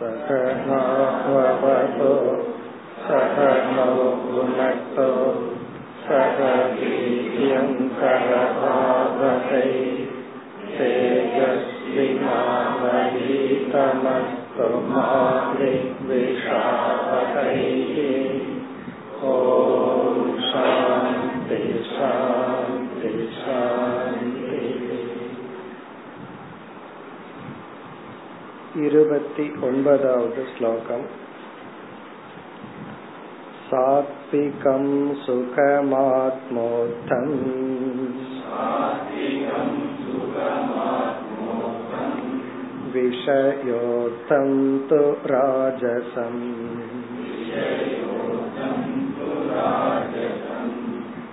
सकनाववतु सह नो भुनक्तु सह वीर्यङ्करभावकै तेजस्विनावधीतमस्तु मा विद्विषावकैः ॐ शान्ति शान्ति वद् श्लोकम् सात्विकं सुखमात्मोत्थम् विषयोत्थं तु राजसम्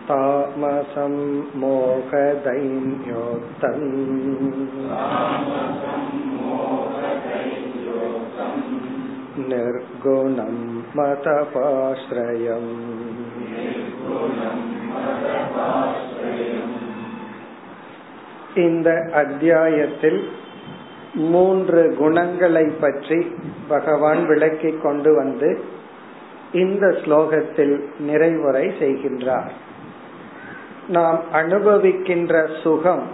तामसं मोहदैन्योक्तम् निर्गुणं मतपाश्रयम् இந்த அத்தியாயத்தில் மூன்று குணங்களை பற்றி பகவான் விளக்கிக் கொண்டு வந்து இந்த ஸ்லோகத்தில் நிறைவுரை செய்கின்றார் நாம் அனுபவிக்கின்ற சுகம்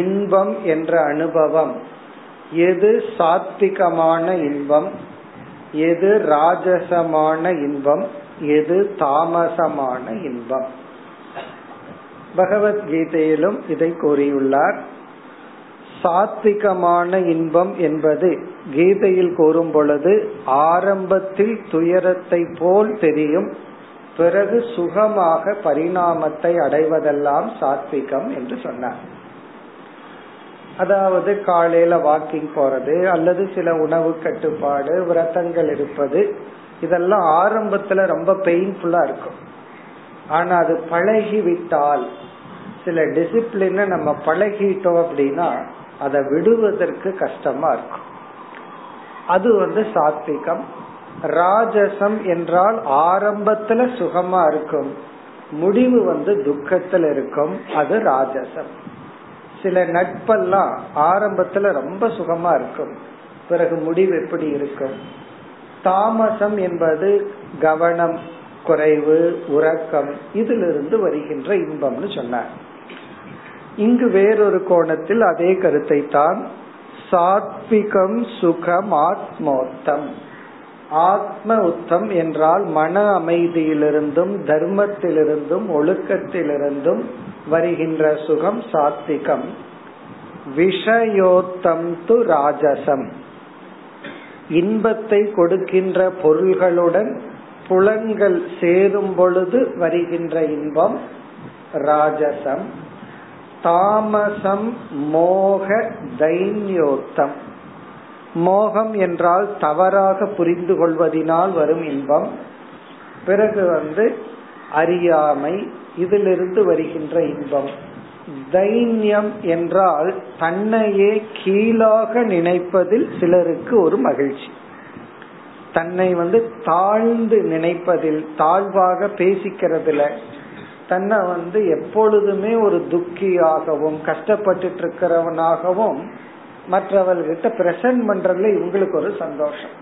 இன்பம் என்ற அனுபவம் எது சாத்விகமான இன்பம் எது ராஜசமான இன்பம் எது தாமசமான இன்பம். பகவத்கீதையிலும் இதை கூறியுள்ளார். சாத்விகமான இன்பம் என்பது கீதையில் கூறும் பொழுது ஆரம்பத்தில் துயரத்தை போல் தெரியும் பிறகு சுகமாக பரிணாமத்தை அடைவதெல்லாம் சாத்விகம் என்று சொன்னார். அதாவது காலையில வாக்கிங் போறது அல்லது சில உணவு கட்டுப்பாடு விரதங்கள் இருப்பது இதெல்லாம் ஆரம்பத்துல ரொம்ப பெயின்ஃபுல்லா இருக்கும். ஆனா அது பழகி விட்டால் சில டிசிப்ளின நம்ம பழகிட்டோம் அப்படின்னா அதை விடுவதற்கு கஷ்டமா இருக்கும். அது வந்து சாத்விகம். ராஜசம் என்றால் ஆரம்பத்துல சுகமா இருக்கும். முடிவு வந்து துக்கத்துல இருக்கும். அது ராஜசம். சில நட்பெல்லாம் ஆரம்பத்துல ரொம்ப சுகமா இருக்கும். பிறகு முடிவு எப்படி இருக்கும்? தாமசம் என்பது கவனம் குறைவு உறக்கம் இதிலிருந்து வருகின்ற இன்பம்னு சொன்னார். இங்கு வேறொரு கோணத்தில் அதே கருத்தை தான் சாத்விகம் சுகம் ஆத்மோத்தம். ஆத்ம உத்தம் என்றால் மன அமைதியிலிருந்தும் தர்மத்திலிருந்தும் ஒழுக்கத்திலிருந்தும் வருகின்ற சுகம் சாத்விகம். விஷயோத்தம் து ராஜசம். இன்பத்தை கொடுக்கின்ற பொருள்களுடன் புலன்கள் சேரும் பொழுது வருகின்ற இன்பம் ராஜசம். தாமசம் மோக தைன்யோத்தம். மோகம் என்றால் தவறாக புரிந்து கொள்வதனால் வரும் இன்பம். பிறகு வந்து அறியாமை இதிலிருந்து வருகின்ற இன்பம். தைன்யம் என்றால் தன்னையே கீழாக நினைப்பதில் சிலருக்கு ஒரு மகிழ்ச்சி. தன்னை வந்து தாழ்ந்து நினைப்பதில் தாழ்வாக பேசிக்கிறதுல தன்னை வந்து எப்பொழுதுமே ஒரு துக்கியாகவும் கஷ்டப்பட்டு இருக்கிறவனாகவும் மற்றவர்கிட்ட பிரசன்ட் பண்றதுல இவங்களுக்கு ஒரு சந்தோஷம்.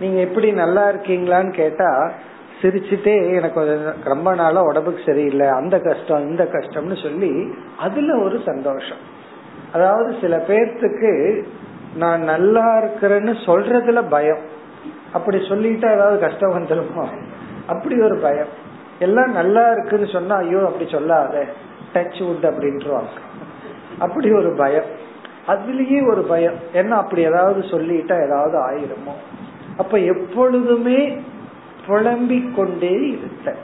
நீங்க எப்படி நல்லா இருக்கீங்களான்னு கேட்டா சிரிச்சுட்டே எனக்கு ரொம்ப நாளா உடம்புக்கு சரியில்லை அந்த கஷ்டம் இந்த கஷ்டம்னு சொல்லி அதுல ஒரு சந்தோஷம். அதாவது சில பேர்த்துக்கு நான் நல்லா இருக்கிறேன்னு சொல்றதுல பயம். அப்படி சொல்லிட்டா ஏதாவது கஷ்டம் வந்துருமோ? அப்படி ஒரு பயம். எல்லாம் நல்லா இருக்குன்னு சொன்னா ஐயோ அப்படி சொல்லாத டச் உட் அப்படின்ட்டுருவாங்க அப்படி ஒரு பயம். அதுலயே ஒரு பயம். என்ன அப்படி ஏதாவது சொல்லிட்டா ஏதாவது ஆயிருமோ? அப்ப எப்பொழுதுமே புலம்பிக் கொண்டே இருக்க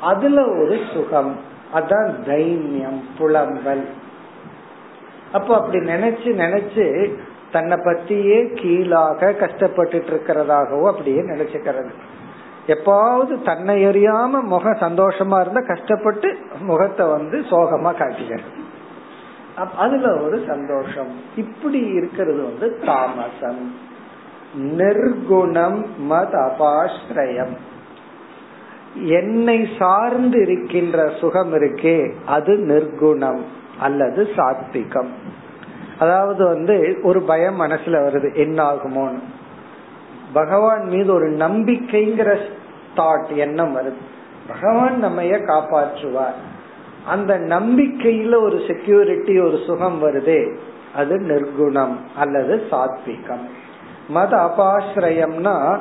அதுல ஒரு சுகம். அதான் தைன்யம் புலம்பல். அப்போ அப்படி நினைச்சு நினைச்சு தன்னை பத்தியே கீழாக கஷ்டப்பட்டுட்டு இருக்கிறதாகவோ அப்படியே நினைச்சுக்கிறது. எப்பாவது தன்னை எறியாம முகம் சந்தோஷமா இருந்தா கஷ்டப்பட்டு முகத்தை வந்து சோகமா காட்டிக்கிறது. அதுல ஒரு சந்தோஷம். இப்படி இருக்கிறது வந்து தாமசம். நிர்குணம் மத் அபாஸ்ரயம் என்னை சார்ந்து இருக்கின்ற சுகம் இருக்கே அது நிர்குணம் அல்லது சாத்விகம். அதாவது வந்து ஒரு பயம் மனசுல வருது என்ன ஆகுமோன்னு பகவான் மீது ஒரு நம்பிக்கைங்கிற தாட் எண்ணம் வருது. பகவான் நம்மைய காப்பாற்றுவார். அந்த நம்பிக்கையில ஒரு செக்யூரிட்டி ஒரு சுகம் வருதே. அது நிர்குணம் அல்லது சாத்விகம். மத அபாசிரயம்னா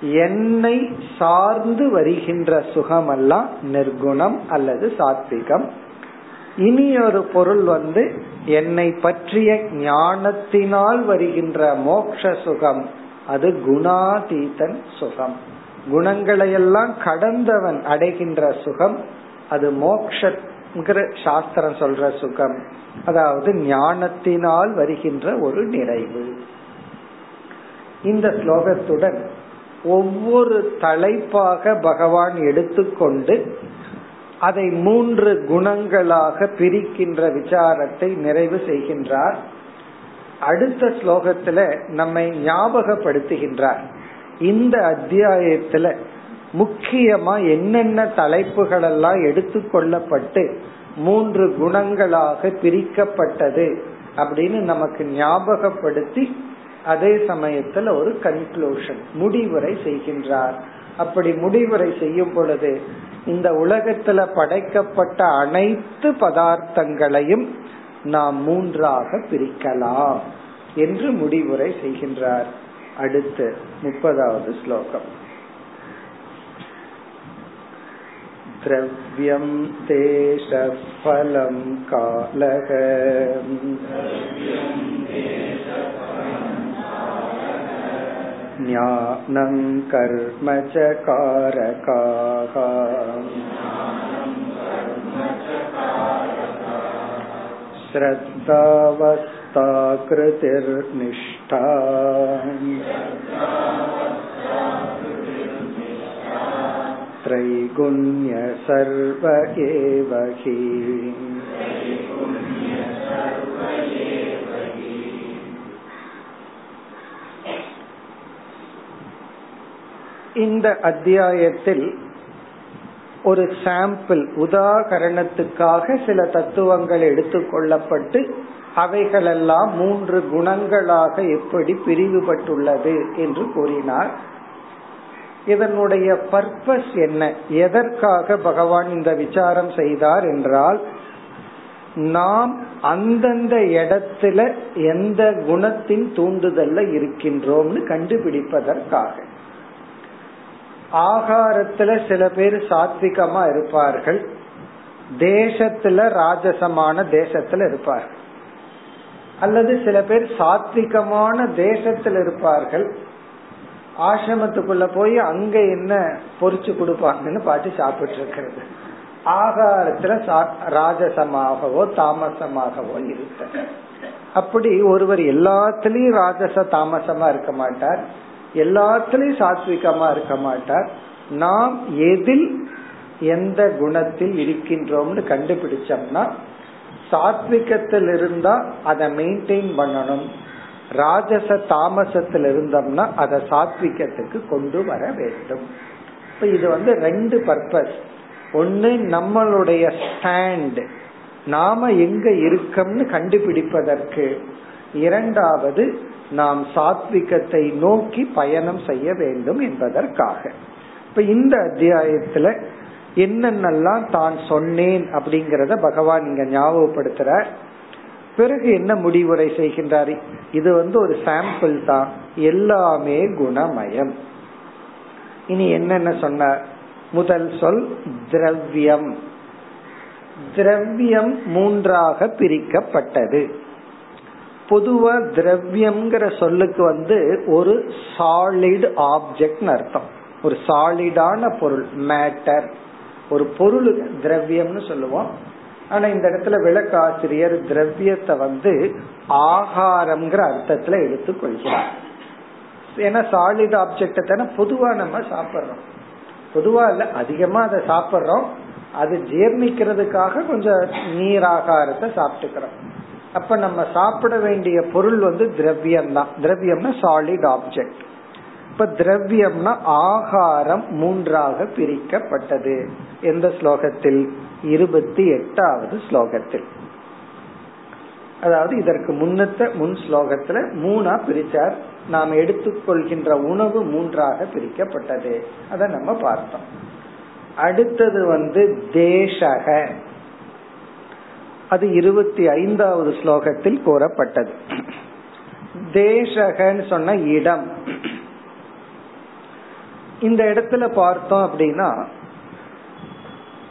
என்னை சார்ந்து வருகின்ற சுகம் எல்லாம் நிர்குணம் அல்லது சாத்விகம். இனி ஒரு பொருள் வந்து என்னை பற்றிய ஞானத்தினால் வருகின்ற மோக்ஷ சுகம். அது குணாதீதன் சுகம். குணங்களையெல்லாம் கடந்தவன் அடைகின்ற சுகம் அது மோக்ஷ சாஸ்திரம் சொல்ற சுகம் அதாவது ஞானத்தினால் வருகின்ற ஒரு நிறைவு. இந்த ஸ்லோகத்துடன் ஒவ்வொரு தலைப்பாக பகவான் எடுத்துக்கொண்டு அதை மூன்று குணங்களாக பிரிக்கின்ற விசாரத்தை நிறைவு செய்கின்றார். அடுத்த ஸ்லோகத்துல நம்மை ஞாபகப்படுத்துகின்றார். இந்த அத்தியாயத்துல முக்கியமா என்னென்ன தலைப்புகள் எல்லாம் எடுத்துக்கொள்ளப்பட்டு மூன்று குணங்களாக பிரிக்கப்பட்டது அப்படின்னு நமக்கு ஞாபகப்படுத்தி அதே சமயத்துல ஒரு கன்க்ளூஷன் முடிவுரை செய்கின்றார். அப்படி முடிவுரை செய்யும் பொழுது இந்த உலகத்துல படைக்கப்பட்ட அனைத்து பதார்த்தங்களையும் நாம் மூன்றாக பிரிக்கலாம் என்று முடிவுரை செய்கின்றார். அடுத்து முப்பதாவது ஸ்லோகம். द्रव्यं देशफलं कालः ज्ञानं कर्म च कारकाः श्रद्धावस्थाकृतिर्निष्ठा त्रैगुण्य सर्व एव हि இந்த அத்தியாயத்தில் ஒரு சாம்பிள் உதாகரணத்துக்காக சில தத்துவங்கள் எடுத்துக்கொள்ளப்பட்டு அவைகளெல்லாம் மூன்று குணங்களாக எப்படி பிரிவுபட்டுள்ளது என்று கூறினார் இதனுடைய பர்பஸ் என்ன? எதற்காக பகவான் இந்த விசாரம் செய்தார் என்றால் நாம் அந்தந்த இடத்துல எந்த குணத்தின் தூண்டுதல்ல இருக்கின்றோம்னு கண்டுபிடிப்பதற்காக. ஆகாரத்துல சில பேர் சாத்விகமா இருப்பார்கள். தேசத்துல ராஜசமான தேசத்துல இருப்பார்கள். அல்லது சில பேர் சாத்விகமான தேசத்தில் இருப்பார்கள். ஆசிரமத்துக்குள்ள போய் அங்க என்ன பொறிச்சு கொடுப்பாங்கன்னு பார்த்து சாப்பிட்டு இருக்கிறது ஆகாரத்துல ராஜசமாகவோ தாமசமாகவோ இருக்க. அப்படி ஒருவர் எல்லாத்திலயும் ராஜச தாமசமா இருக்க மாட்டார். எல்லாத்திலயும் சாத்விகமா இருக்க மாட்டார். நாம் எதில் எந்த குணத்தில் இருக்கின்றோம்னு கண்டுபிடிச்சோம்னா சாத்விகத்தில் இருந்தா அதை மெயின்டைன் பண்ணணும். ராஜச தாமசத்தில் இருந்தோம்னா அதை சாத்விகத்துக்கு கொண்டு வர வேண்டும். இப்ப இது வந்து ரெண்டு பர்பஸ் ஒன்னு நம்மளுடைய ஸ்டாண்ட் நாம எங்க இருக்கோம்னு கண்டுபிடிப்பதற்கு. இரண்டாவது நாம் சாத்விகத்தை நோக்கி பயணம் செய்ய வேண்டும் என்பதற்காக. இப்ப இந்த அத்தியாயத்துல என்னென்னலாம் தான் சொன்னேன் அப்படிங்கறத பகவான் இங்க ஞாபகப்படுத்துற பிறகு என்ன முடிவுரை செய்கின்றார்? இது வந்து ஒரு சாம்பிள் தான். எல்லாமே குணமயம். இனி என்னென்ன சொன்னார்? முதல் சொல் திரவியம். திரவியம் மூன்றாக பிரிக்கப்பட்டது. பொதுவா திரவியம்ங்கிற சொல்லுக்கு வந்து ஒரு சாலிட் ஆப்ஜெக்ட் அர்த்தம். ஒரு சாலிடான பொருள் மேட்டர் ஒரு பொருள் திரவியம்னு சொல்லுவோம். ஆனா இந்த இடத்துல விளக்காசிரியர் திரவியத்தை வந்து ஆகாரம்ங்கிற அர்த்தத்துல எடுத்துக்கொள்கிறார் ஏன்னா சாலிட் ஆப்ஜெக்ட தானே பொதுவா நம்ம சாப்பிடுறோம். பொதுவா இல்ல அதிகமா அதை சாப்பிடுறோம். அது ஜீர்ணிக்கிறதுக்காக கொஞ்சம் நீர் ஆகாரத்தை சாப்பிட்டுக்கிறோம். அப்ப நம்ம சாப்பிட வேண்டிய பொருள் வந்து திரவியம் தான் திரவியம்னா சாலிட் ஆப்ஜெக்ட் இப்ப திரவியம்னா ஆகாரம் மூன்றாக பிரிக்கப்பட்டது. எந்த ஸ்லோகத்தில்? இருபத்தி எட்டாவது ஸ்லோகத்தில். அதாவது இதற்கு முன்னத்த முன் ஸ்லோகத்துல மூணா பிரிச்சார். நாம் எடுத்துக்கொள்கின்ற உணவு மூன்றாக பிரிக்கப்பட்டது. அதை நம்ம பார்த்தோம். அடுத்தது வந்து தேசக. அது இருபத்தி ஐந்தாவது ஸ்லோகத்தில் கூறப்பட்டது. தேசகன்னு சொன்ன இடம். இந்த இடத்துல பார்த்தோம் அப்படின்னா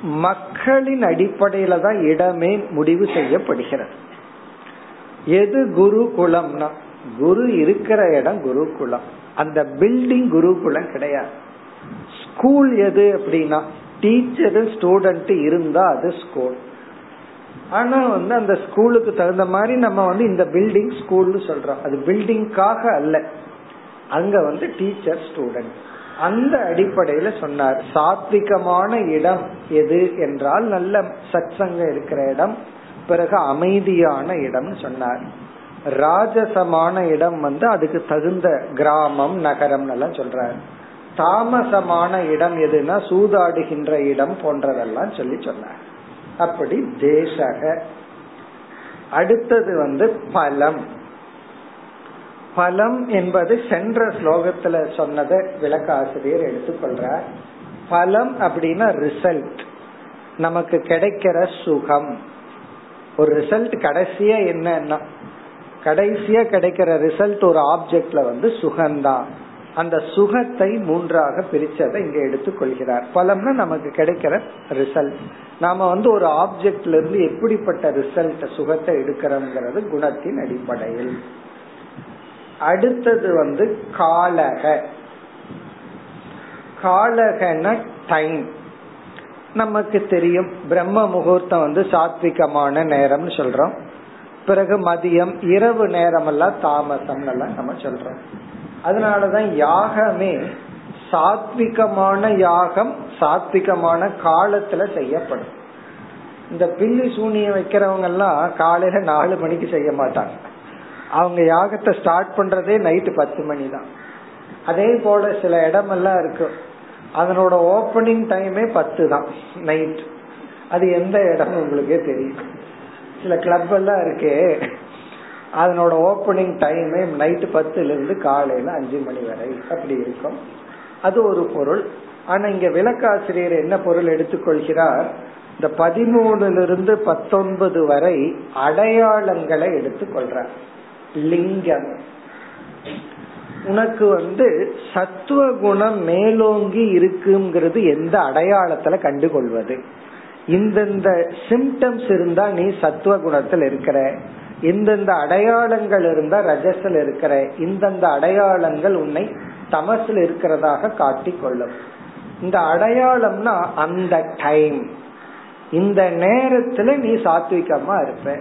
மக்களின் அடிப்படையில தான் இடமே முடிவு செய்யப்படுகிறது. எது குரு குலம்னா குரு இருக்கிற இடம் குருகுலம் அந்த பில்டிங் குருகுலம் கிடையாது. ஸ்கூல் எது அப்படின்னா டீச்சர் ஸ்டூடெண்ட் இருந்தா அது ஸ்கூல் ஆனா வந்து அந்த ஸ்கூலுக்கு தகுந்த மாதிரி நம்ம வந்து இந்த பில்டிங் ஸ்கூல்னு சொல்றோம். அது பில்டிங்காக அல்ல. அங்க வந்து டீச்சர் ஸ்டூடெண்ட் அந்த அடிப்படையில சொன்னார். சாத்விகமான இடம் எது என்றால் நல்ல சத்சங்க இருக்கிற இடம் பிறகு அமைதியான இடம் சொன்னார். ராஜசமான இடம் வந்து அதுக்கு தகுந்த கிராமம் நகரம் எல்லாம் சொல்றார். தாமசமான இடம் எதுனா சூதாடுகின்ற இடம் போன்றதெல்லாம் சொல்லி சொன்னார். அப்படி தேசக. அடுத்தது வந்து பலம். பலம் என்பது சென்ற ஸ்லோகத்துல சொன்னதை விளக்க ஆசிரியர் எடுத்துக்கொள்றார். பலம் அப்படின்னா ரிசல்ட் நமக்கு கிடைக்கிற சுகம். ஒரு ரிசல்ட் கடைசியா என்னன்னா கடைசியா கிடைக்கிற ரிசல்ட் ஒரு ஆப்ஜெக்ட்ல வந்து சுகம்தான். அந்த சுகத்தை மூன்றாக பிரிச்சதை இங்க எடுத்துக்கொள்கிறார். பலம்னா நமக்கு கிடைக்கிற ரிசல்ட் நாம வந்து ஒரு ஆப்ஜெக்ட்ல இருந்து எப்படிப்பட்ட ரிசல்ட் சுகத்தை எடுக்கிறோம்ங்கிறது குணத்தின் அடிப்படையில். அடுத்தது வந்து காலக. காலகன டைம். நமக்கு தெரியும் பிரம்ம முகூர்த்தம் வந்து சாத்விகமான நேரம்னு சொல்றோம். பிறகு மதியம் இரவு நேரம் எல்லாம் தாமசம் எல்லாம் நம்ம சொல்றோம். அதனாலதான் யாகமே சாத்விகமான யாகம் சாத்விகமான காலத்துல செய்யப்படும். இந்த பில்லி சூனியம் வைக்கிறவங்க எல்லாம் காலையில நாலு மணிக்கு செய்ய மாட்டாங்க. அவங்க யாகத்தை ஸ்டார்ட் பண்றதே நைட்டு பத்து மணி தான் அதே போல சில இடமெல்லாம் இருக்கு. அதனோட ஓபனிங் டைமே பத்து தான் நைட் அது எந்த இடம் உங்களுக்கே தெரியும். சில கிளப் எல்லாம் இருக்கே. அதனோட ஓபனிங் டைமே நைட்டு பத்துல இருந்து காலையில அஞ்சு மணி வரை. அப்படி இருக்கும். அது ஒரு பொருள். ஆனா இங்க விளக்காசிரியர் என்ன பொருள் எடுத்துக்கொள்கிறார்? இந்த பதிமூணுல இருந்து பத்தொன்பது வரை அடையாளங்களை எடுத்துக்கொள்றார். லிங்கம். உனக்கு வந்து சத்துவ குணம் மேலோங்கி இருக்குங்கிறது எந்த அடையாளத்துல கண்டுகொள்வது? இந்தந்த சிம்டம்ஸ் இருந்தா நீ சத்துவ குணத்தில் இருக்கிற. இந்தந்த அடையாளங்கள் இருந்தா ரஜஸ்ல இருக்கிற. இந்தந்த அடையாளங்கள் உன்னை தமசில் இருக்கிறதாக காட்டிக் கொள்ளும் இந்த அடையாளம்னா அந்த டைம் இந்த நேரத்துல நீ சாத்விகமா இருப்ப.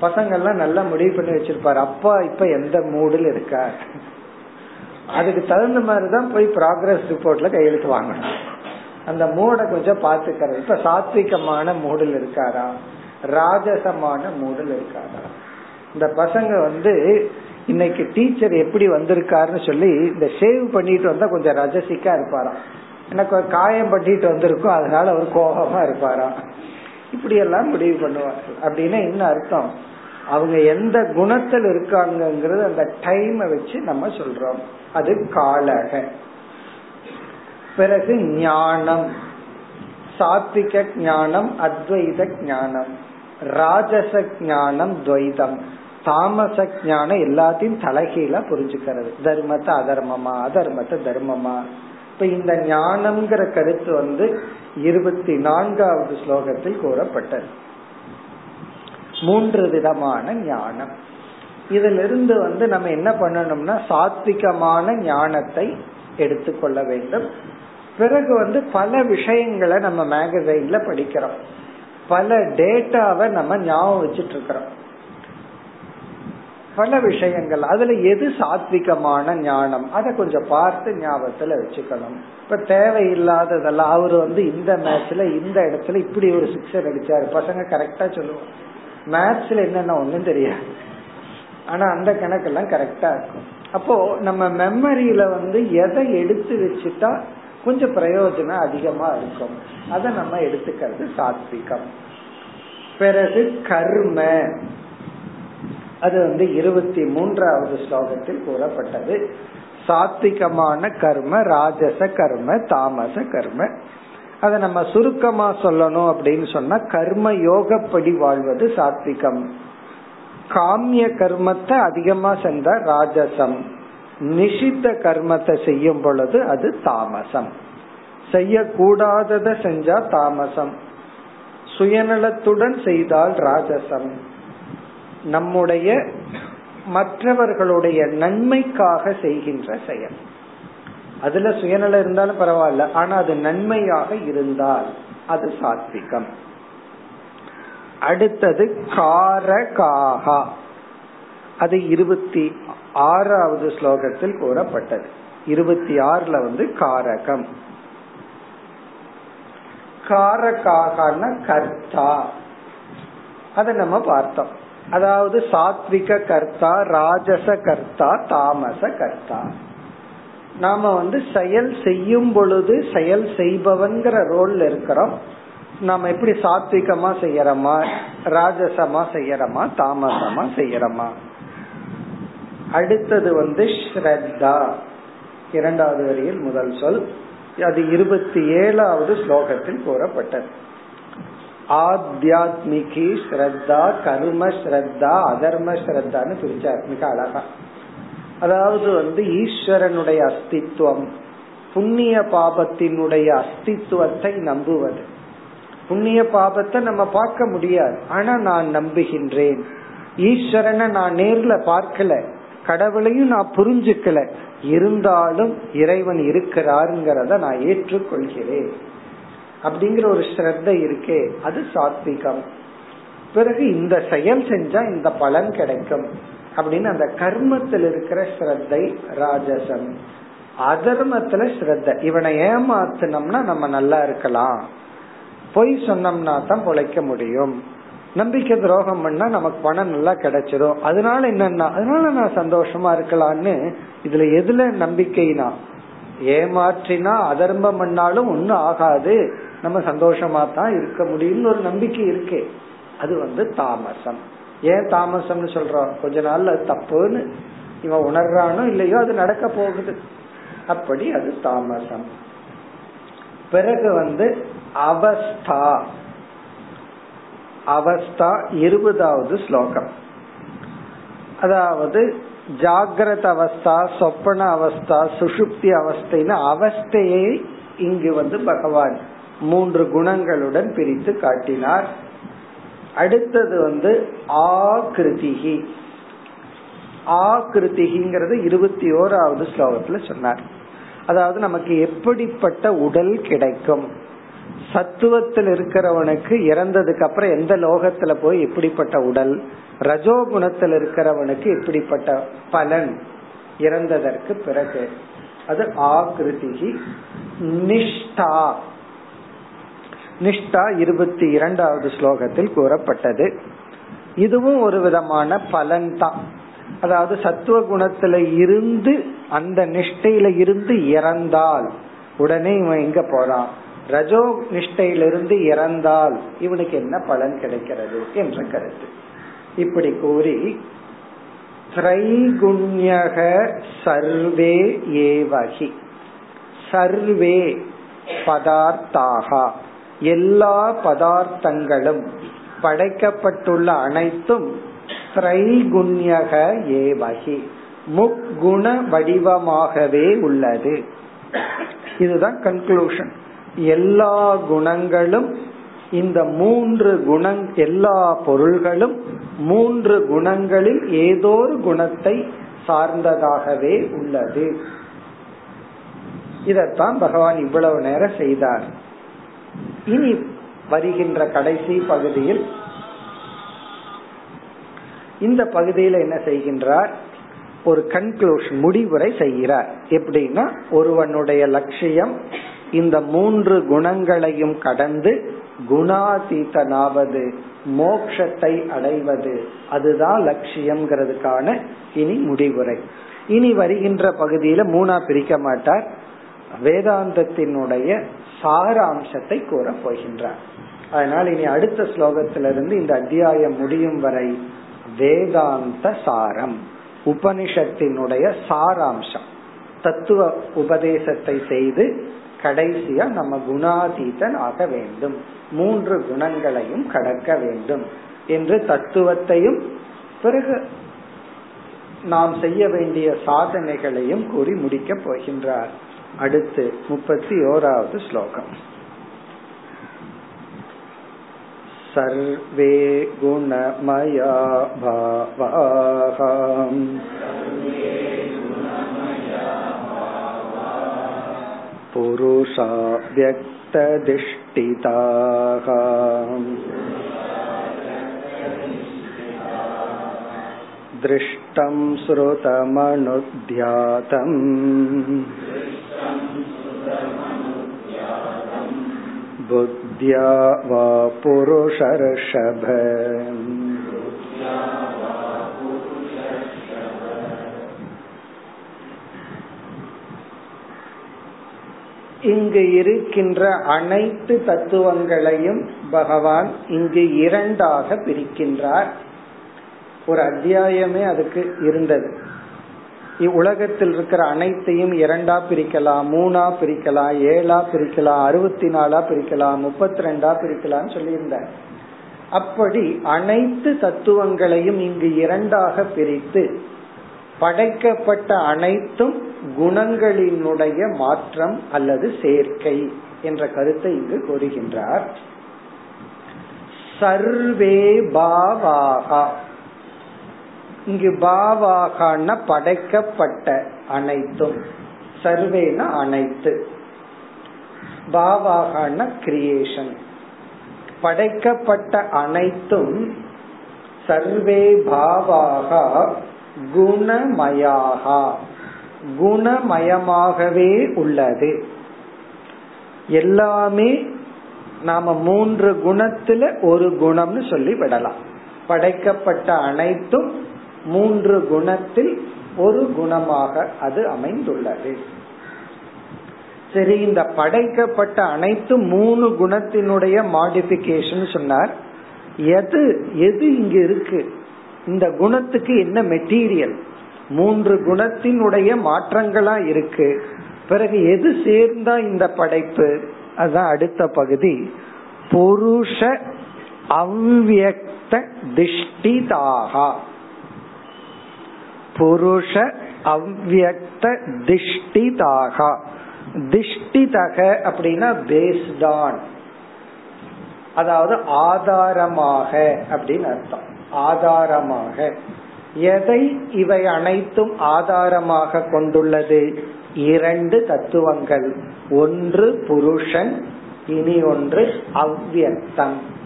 பசங்கள்லாம் நல்லா முடிவு பண்ணி வச்சிருப்பாரு. அப்பா இப்ப எந்த மூடில் இருக்கார்? அதுக்கு தகுந்த மாதிரிதான் போய் ப்ராக்ரஸ் ரிப்போர்ட்ல கையெழுத்து வாங்கணும். அந்த மூட கொஞ்சம் பாத்துக்கிறது இப்ப சாத்விகமான மூடில் இருக்காரா? ராஜசமான மூடில் இருக்காரா? இந்த பசங்க வந்து இன்னைக்கு டீச்சர் எப்படி வந்திருக்காருன்னு சொல்லி இந்த சேவ் பண்ணிட்டு வந்தா கொஞ்சம் ரஜசிக்கா இருப்பாராம். எனக்கு காயம் பண்ணிட்டு வந்திருக்கோம். அதனால அவர் கோபமா இருப்பாராம். இப்படி எல்லாம் முடிவு பண்ணுவார். அப்படின்னா என்ன அர்த்தம்? அவங்க எந்த குணத்தில் இருக்காங்கிறது அந்த டைமை வச்சு நம்ம சொல்றோம். அது காலக. பிறகு ஞானம். சாத்விக ஞானம் அத்வைத ஞானம். ராஜச ஞானம் துவைதம். தாமச ஞானம் எல்லாத்தையும் தலைகீழ புரிஞ்சுக்கிறது. தர்மத்தை அதர்மமா அதர்மத்தை தர்மமா. இப்ப இந்த ஞானம்ங்கிற கருத்து வந்து இருபத்தி நான்காவது ஸ்லோகத்தில் கூறப்பட்டது. மூன்று விதமான ஞானம். இதிலிருந்து வந்து நம்ம என்ன பண்ணணும்னா சாத்விகமான ஞானத்தை எடுத்துக்கொள்ள வேண்டும். பிறகு வந்து பல விஷயங்களை நம்ம மேகசைன்ல படிக்கிறோம். பல டேட்டாவை நம்ம ஞாபகம் வச்சுட்டு இருக்கிறோம் பல விஷயங்கள். அதுல எது சாத்விகமான ஞானம்? அதை கொஞ்சம் பார்த்து ஞாபகத்துல வச்சுக்கணும். இப்ப தேவையில்லாததெல்லாம் அவரு வந்து இந்த மேட்ச்ல இந்த இடத்துல இப்படி ஒரு சிக்ஸர் அடிச்சாரு. பசங்க கரெக்டா சொல்லுவோம் மேத்ஸ்ல என்னென்ன ஒண்ணும் தெரியாது. ஆனா அந்த கணக்கெல்லாம் கரெக்டா இருக்கும். அப்போ நம்ம மெமரியில வந்து எதை எடுத்து வச்சுட்டா கொஞ்சம் பிரயோஜனம் அதிகமா இருக்கும். அதை நம்ம எடுத்துக்கிறது சாத்விகம். பிறகு கர்ம. அது வந்து இருபத்தி மூன்றாவது ஸ்லோகத்தில் கூறப்பட்டது. சாத்விகமான கர்ம ராஜச கர்ம தாமச கர்ம. அதை நம்ம சுருக்கமா சொல்லணும் அப்படின்னு சொன்னா கர்ம யோகப்படி வாழ்வது சாத்விகம். காமிய கர்மத்தை அதிகமா சென்ற ராஜசம். நிஷித்த கர்மத்தை செய்யும் பொழுது அது தாமசம். செய்யக்கூடாதத செஞ்சா தாமசம். சுயநலத்துடன் செய்தால் ராஜசம். நம்முடைய மற்றவர்களுடைய நன்மைக்காக செய்கின்ற செயல். அதுல சுயநலம் இருந்தாலும் பரவாயில்ல. ஆனா அது நன்மையாக இருந்தால் அது சாத்விகம். அடுத்தது காரகாகா. அது இருபத்தி ஆறாவது ஸ்லோகத்தில் கூறப்பட்டது. இருபத்தி ஆறுல வந்து காரகம். காரகாகன கர்த்தா. அத நம்ம பார்த்தோம். அதாவது சாத்விக கர்த்தா ராஜச கர்த்தா தாமச கர்த்தா. நாம வந்து செயல் செய்யும் பொழுது செயல் செய்பவன்கிற ரோல்ல இருக்கிறோம். நாம எப்படி சாத்விகமா செய்யறோமா ராஜசமா செய்யறோமா தாமசமா செய்யறோமா? அடுத்தது வந்து ஸ்ரத்தா. இரண்டாவது வரியில் முதல் சொல். அது இருபத்தி ஏழாவது ஸ்லோகத்தில் கூறப்பட்டது. ஆத்தியாத்மிகி ஸ்ரத்தா கர்ம ஸ்ரத்தா அதர்ம ஸ்ரத்தான்னு பிரிச்சார் மிக அழகா. அதாவது வந்து ஈஸ்வரனுடைய அஸ்தித்வம் புண்ணிய பாபத்தினுடைய அஸ்தித்துவத்தை நம்புவது. புண்ணிய பாபத்தை நம்ம பார்க்க முடியாது. ஆனா நான் நம்புகின்றேன். ஈஸ்வரனை நான் நேர்ல பார்க்கல. கடவுளையும் நான் புரிஞ்சுக்கல. இருந்தாலும் இறைவன் இருக்கிறாருங்கிறத நான் ஏற்றுக்கொள்கிறேன். அப்படிங்கிற ஒரு ஸ்ரத்த இருக்கே. அது சாத்விகம். பிறகு இந்த செயல் செஞ்சா இந்த பலன் கிடைக்கும். அப்படின்னு அந்த கர்மத்தில் இருக்கிற ஸ்ரத்தை ராஜசம். அதர்மத்துல ஸ்ரத்த. இவனை ஏமாத்தினோம்னா நம்ம நல்லா இருக்கலாம். பொய் சொன்னோம்னா தான் பொழைக்க முடியும். நம்பிக்கை துரோகம் பண்ணா நமக்கு பணம் நல்லா கிடைச்சிடும் அதனால என்னன்னா அதனால நான் சந்தோஷமா இருக்கலாம்னு இதுல எதுல நம்பிக்கைனா? ஏமாற்றினா அதர்மம் பண்ணாலும் ஒன்னும் ஆகாது. நம்ம சந்தோஷமா தான் இருக்க முடியும்னு ஒரு நம்பிக்கை இருக்கே. அது வந்து தாமசம். ஏன் தாமசம்னு சொல்றான் கொஞ்ச நாள்ல தப்புன்னு இவன் உணர்றானோ இல்லையோ அது நடக்க போகுது. அப்படி அது தாமசம். பிறகு வந்து அவஸ்தா. அவஸ்தா இருபதாவது ஸ்லோகம். அதாவது ஜாகிரத அவஸ்தா சொப்பன அவஸ்தா சுஷுப்தி அவஸ்தைன்னு அவஸ்தையை இங்கு வந்து பகவான் மூன்று குணங்களுடன் பிரித்து காட்டினார். அடுத்தது வந்து ஆகிருதிகி ஆகிருதிகிங்கிறது இருபத்தி ஓராவது ஸ்லோகத்துல சொன்னார். அதாவது நமக்கு எப்படிப்பட்ட உடல் கிடைக்கும்? சத்துவத்தில் இருக்கிறவனுக்கு இறந்ததுக்கு அப்புறம் எந்த லோகத்துல போய் எப்படிப்பட்ட உடல்? ரஜோகுணத்தில் இருக்கிறவனுக்கு எப்படிப்பட்ட பலன் இறந்ததற்கு பிறகு. அது ஆகிருதிகி நிஷ்டா. நிஷ்டா இருபத்தி இரண்டாவது ஸ்லோகத்தில் கூறப்பட்டது. இதுவும் ஒரு விதமான பலன் தான் அதாவது சத்துவ குணத்துல இருந்து அந்த நிஷ்டையில இருந்து இறந்தால் உடனே இவன் எங்க போறான்? ரஜோ நிஷ்டையிலிருந்து இறந்தால் இவனுக்கு என்ன பலன் கிடைக்கிறது என்ற கருத்து. இப்படி கூறி திரைகுண்யக சர்வே ஏவகி சர்வே பதார்த்தாகா. எல்லா பதார்த்தங்களும் படைக்கப்பட்டுள்ள அனைத்தும் திரைகுண்யக ஏவகி முக்குண வடிவமாகவே உள்ளது. இதுதான் கன்க்ளூஷன் எல்லா குணங்களும் இந்த மூன்று குணங் எல்லா பொருள்களும் மூன்று குணங்களில் ஏதோ ஒரு குணத்தை சார்ந்ததாகவே உள்ளது. இதத்தான் பகவான் இவ்வளவு நேரம் செய்தார். இனி வருகின்ற கடைசி பகுதியில் இந்த பகுதியில் என்ன செய்கின்றார்? ஒரு கன்க்ளூஷன் முடிவுரை செய்கிறார். எப்படின்னா ஒருவனுடைய லட்சியம் இந்த மூன்று குணங்களையும் கடந்து குணாதீதனாவது மோக்ஷத்தை அடைவது. அதுதான் லட்சியம்ங்கிறதுக்கான இனி முடிவுரை. இனி வருகின்ற பகுதியில மூணா பிரிக்க மாட்டார். வேதாந்தத்தினுடைய சாராம்சத்தை கூற போகின்றார். அதனால் இனி அடுத்த ஸ்லோகத்திலிருந்து இந்த அத்தியாயம் முடியும் வரை வேதாந்த சாரம் உபனிஷத்தினுடைய சாராம்சம். தத்துவ உபதேசத்தை செய்து கடைசியா நம்ம குணாதீதன் ஆக வேண்டும். மூன்று குணங்களையும் கடக்க வேண்டும் என்று தத்துவத்தையும் பிறகு நாம் செய்ய வேண்டிய சாதனைகளையும் கூறி முடிக்கப் போகின்றார். அடுத்து முப்பத்தி ஓராவது ஸ்லோகம் सर्वे गुणमया भावाः पुरुषा व्यक्तदिष्टिताः दृष्टं श्रुतमनुध्यातम् बुद्ध्या वा पुरुषर्षभ இங்கு இருக்கின்ற அனைத்து தத்துவங்களையும் பகவான் இங்கு இரண்டாக பிரிக்கின்றார் ஒரு அத்தியாயமே அதுக்கு இருந்தது. உலகத்தில் இருக்கிற அனைத்தையும் இரண்டா பிரிக்கலாம் மூணா பிரிக்கலாம் ஏழா பிரிக்கலாம் அறுபத்தி நாலா பிரிக்கலாம் முப்பத்தி ரெண்டா பிரிக்கலாம் சொல்லியிருந்தார். அப்படி அனைத்து தத்துவங்களையும் இங்கு இரண்டாக பிரித்து படைக்கப்பட்ட அனைத்தும் குணங்களினுடைய மாற்றம் அல்லது சேர்க்கை என்ற கருத்தை இங்கு கூறுகின்றார். சர்வே பாவாகா. இங்கு பாவாகான படைக்கப்பட்ட அனைத்தும் சர்வேன அனைத்து. பாவாகான கிரியேஷன் படைக்கப்பட்ட அனைத்தும் சர்வே பாவாகா குணமயாகா. குணமயமாகவே உள்ளது. எல்லாமே நாம மூன்று குணத்துல ஒரு குணம்னு சொல்லி விடலாம். படைக்கப்பட்ட அனைத்தும் மூன்று குணத்தில் ஒரு குணமாக அது அமைந்துள்ளது. சரி இந்த படைக்கப்பட்ட அனைத்து மூணு குணத்தினுடைய மாடிபிகேஷன் சொன்னார். எது எது இங்க இருக்கு? இந்த குணத்துக்கு என்ன மெட்டீரியல் மூன்று குணத்தினுடைய மாற்றங்களா இருக்கு? பிறகு எது சேர்ந்தா இந்த படைப்பு? அதுதான் அடுத்த பகுதி. புருஷ அவ்வியக்த திஷ்டிதாகா. புருஷ அவ்வக்த திஷ்டிதாகா. திஷ்டிதக அப்படின்னா பேஸ்ட் ஆன் அதாவது ஆதாரமாக அப்படின்னு அர்த்தம். ஆதாரமாக. எதை இவை அனைத்தும் ஆதாரமாக கொண்டுள்ளது? இரண்டு தத்துவங்கள். ஒன்று புருஷன் இனி ஒன்று அவ்வியக்தம்.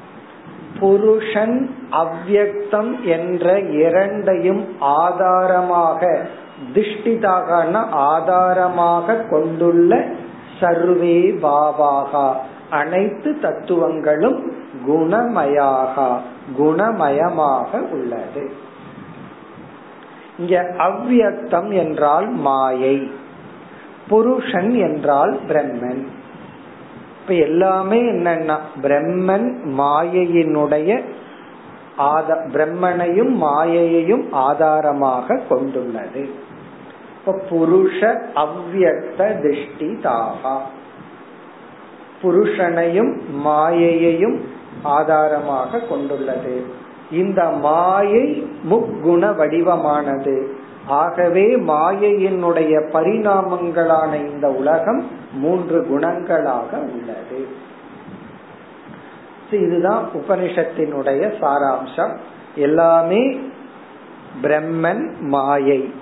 புருஷன் அவ்வியக்தம் என்ற இரண்டையும் ஆதாரமாக திஷ்டிதாக ஆதாரமாக கொண்டுள்ள சர்வே பாபாகா அனைத்து தத்துவங்களும் குணமயாக குணமயமாக உள்ளது. இங்க அவ்வியக்தம் என்றால் மாயை புருஷன் என்றால் பிரம்மன். இப்ப எல்லாமே என்னன்னா பிரம்மன் மாயையினுடைய ஆத பிரம்மனையும் மாயையையும் ஆதாரமாக கொண்டுள்ளது. புருஷ அவ்வியக்த திருஷ்டி தாகா. புருஷனையும் மாயையையும் ஆதாரமாக கொண்டுள்ளது. இந்த மாயை முக்குண வடிவமானது. ஆகவே மாயையினுடைய பரிணாமங்களான இந்த உலகம் மூன்று குணங்களாக உள்ளது. இதுதான் உபனிஷத்தினுடைய சாராம்சம். எல்லாமே பிரம்மன் மாயை.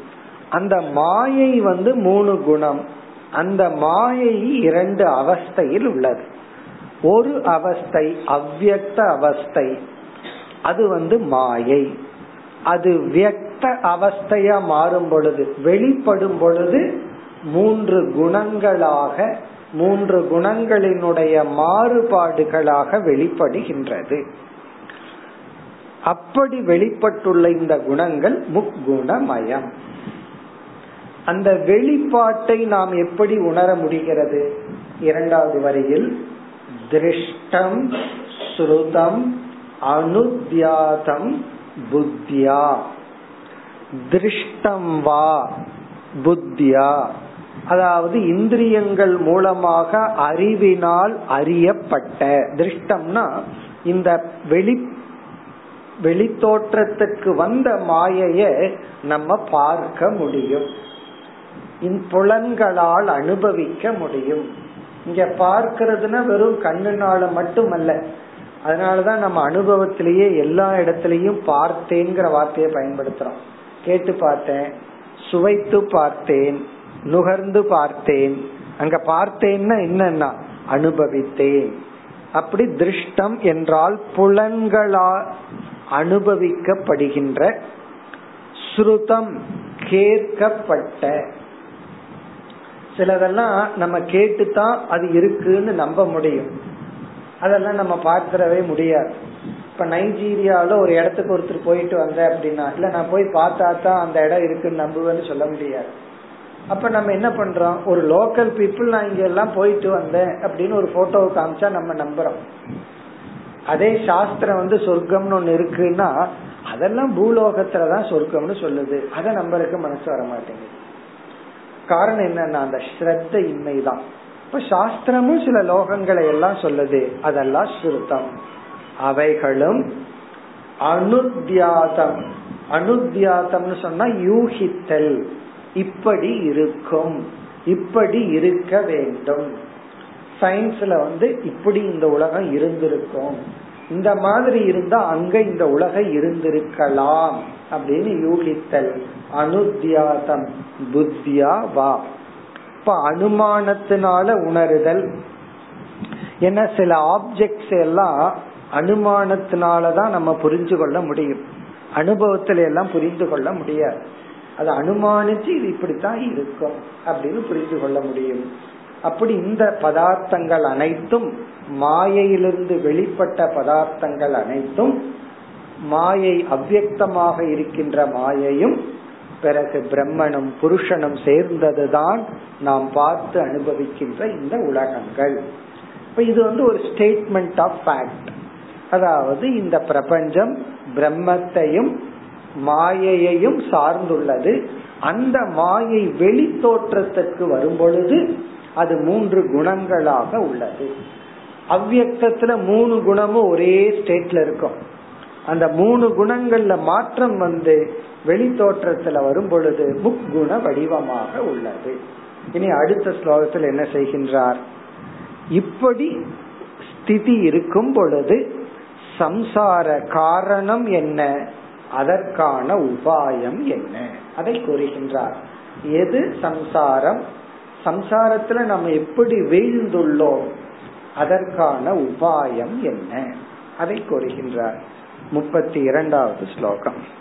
அந்த மாயை வந்து மூணு குணம். அந்த மாயை இரண்டு அவஸ்தையில் உள்ளது. ஒரு அவஸ்தை அவ்வக்த அவஸ்தை. அது வந்து மாயை. அது வியக்த அவஸ்தையா மாறும் பொழுது வெளிப்படும் பொழுது மூன்று குணங்களாக மூன்று குணங்களினுடைய மாறுபாடுகளாக வெளிப்படுகின்றது. அப்படி வெளிப்பட்டுள்ள இந்த குணங்கள் முக்குணமயம். அந்த வெளிப்பாட்டை நாம் எப்படி உணர முடிகிறது? இரண்டாவது வரியில் திருஷ்டம் ஸ்ருதம் அனுத்தியாதம் புத்தியா. திருஷ்டம் வா புத்தியா. அதாவது இந்திரியங்கள் மூலமாக அறிவினால் அறியப்பட்ட. திருஷ்டம்னா இந்த வெளி வெளித்தோற்றத்துக்கு வந்த மாயைய நம்ம பார்க்க முடியும். புலன்களால் அனுபவிக்க முடியும். இங்க பார்க்கறதுனா வெறும் கண்ணுனால மட்டுமல்ல அதனாலதான் நம்ம அனுபவத்திலேயே எல்லா இடத்திலையும் பார்த்தேங்கிற வார்த்தையை பயன்படுத்துறோம். கேட்டு பார்த்தேன் சுவைத்து பார்த்தேன் நுகர்ந்து பார்த்தேன். அங்க பார்த்தேன்னா என்னன்னா அனுபவித்தேன். அப்படி திருஷ்டம் என்றால் புலன்களால் அனுபவிக்கப்படுகின்ற ஸ்ருதம் கேட்கப்பட்ட. சிலதெல்லாம் நம்ம கேட்டுத்தான் அது இருக்குன்னு நம்ப முடியும். அதெல்லாம் நம்ம பார்த்துடவே முடியாது. இப்ப நைஜீரியால ஒரு இடத்துக்கு ஒருத்தர் போயிட்டு வந்த அப்படின்னா இல்ல நான் போய் பார்த்தா தான் அந்த இடம் இருக்குன்னு நம்புவேன்னு சொல்ல முடியாது. அப்ப நம்ம என்ன பண்றோம்? ஒரு லோக்கல் பீப்புள் நான் இங்க எல்லாம் போயிட்டு வந்தேன் அப்படின்னு ஒரு போட்டோவை காமிச்சா நம்ம நம்புறோம். அதே சாஸ்திரம் வந்து சொர்க்கம்னு ஒண்ணு இருக்குன்னா அதெல்லாம் பூலோகத்துலதான் சொர்க்கம்னு சொல்லுது. அதை நம்பருக்கு மனசு வர மாட்டேங்குது காரணம் என்னன்னா அந்த ஸ்ரத்த இன்மைதான். இப்ப சாஸ்திரமும் சில லோகங்களை எல்லாம் சொல்லுது. அதெல்லாம் சுருத்தம் அவைகளும் அனுத்தியாதம் அனுத்தியாதம்னு சொன்னா யூகித்தல். இப்படி இருக்கும். இப்படி இருக்க வேண்டும். சயின்ஸ்ல வந்து இப்படி இந்த உலகம் இருந்திருக்கும். இந்த மாதிரி இருந்தா அங்க இந்த உலகம் இருந்திருக்கலாம். அப்படின்னு யூகித்தல். அனுத்தியாதம் புத்தியா வா. இப்ப அனுமானத்தினால உணருதல். ஏன்னா சில ஆப்ஜெக்ட்ஸ் எல்லாம் அனுமானத்தினாலதான் நம்ம புரிஞ்சு கொள்ள முடியும். அனுபவத்துல எல்லாம் புரிந்து கொள்ள முடியாது. அது அனுமானிச்சு இது இப்படித்தான் இருக்கும் அப்படின்னு புரிந்து கொள்ள முடியும். அப்படி இந்த பதார்த்தங்கள் அனைத்தும் மாயையிலிருந்து வெளிப்பட்ட பதார்த்தங்கள் அனைத்தும் மாயை அவ்வக்தமாக இருக்கின்ற மாயையும் பிறகு பிரம்மனும் புருஷனும் சேர்ந்ததுதான் நாம் பார்த்து அனுபவிக்கின்ற இந்த உலகங்கள். இப்ப இது வந்து ஒரு ஸ்டேட்மெண்ட் ஆஃப் ஃபேக்ட் அதாவது இந்த பிரபஞ்சம் பிரம்மத்தையும் மாயையையும் சார்ந்துள்ளது. அந்த மாயை வெளி தோற்றத்துக்கு வரும் பொழுது அது மூன்று குணங்களாக உள்ளது. அவ்வியக்தத்துல மூணு குணமும் ஒரே ஸ்டேட்ல இருக்கும். அந்த மூணு குணங்கள்ல மாற்றம் வந்து வெளி தோற்றத்துல வரும் பொழுது முக்குண வடிவமாக உள்ளது. இனி அடுத்த ஸ்லோகத்தில் என்ன செய்கின்றார்? இப்படி ஸ்திதி இருக்கும் பொழுது சம்சார காரணம் என்ன? அதற்கான உபாயம் என்ன? அதை கூறுகின்றார். எது சம்சாரம்? சம்சாரத்துல நம்ம எப்படி வீழ்ந்துள்ளோம்? அதற்கான உபாயம் என்ன? அதை கூறுகின்றார். முப்பத்தி இரண்டாவது ஸ்லோகம்.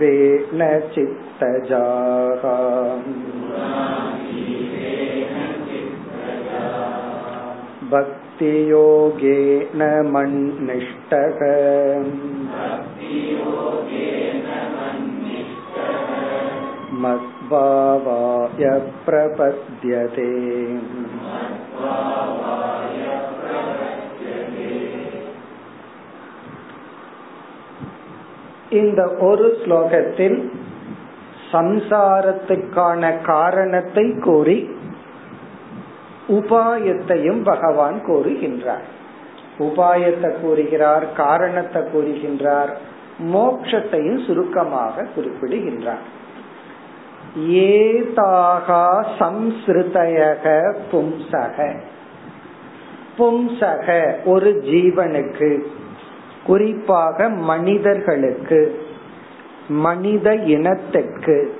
जीवेन चित्तजाः भक्तियोगेन मन्निष्टः मद्भावाय प्रपद्यते இந்த ஒரு ஸ்லோகத்தில் சம்சாரத்துக்கான காரணத்தை கூறி உபாயத்தையும் பகவான் கூறுகின்றார். உபாயத்தை கூறுகிறார் காரணத்தை கூறுகின்றார் மோக்ஷத்தையும் சுருக்கமாக குறிப்பிடுகின்றார். ஏதாகா சம்ஸ்ருதயக பும்சக. பும்சக ஒரு ஜீவனுக்கு குறிப்பாக மனிதர்களுக்கு மனித இனத்திற்கு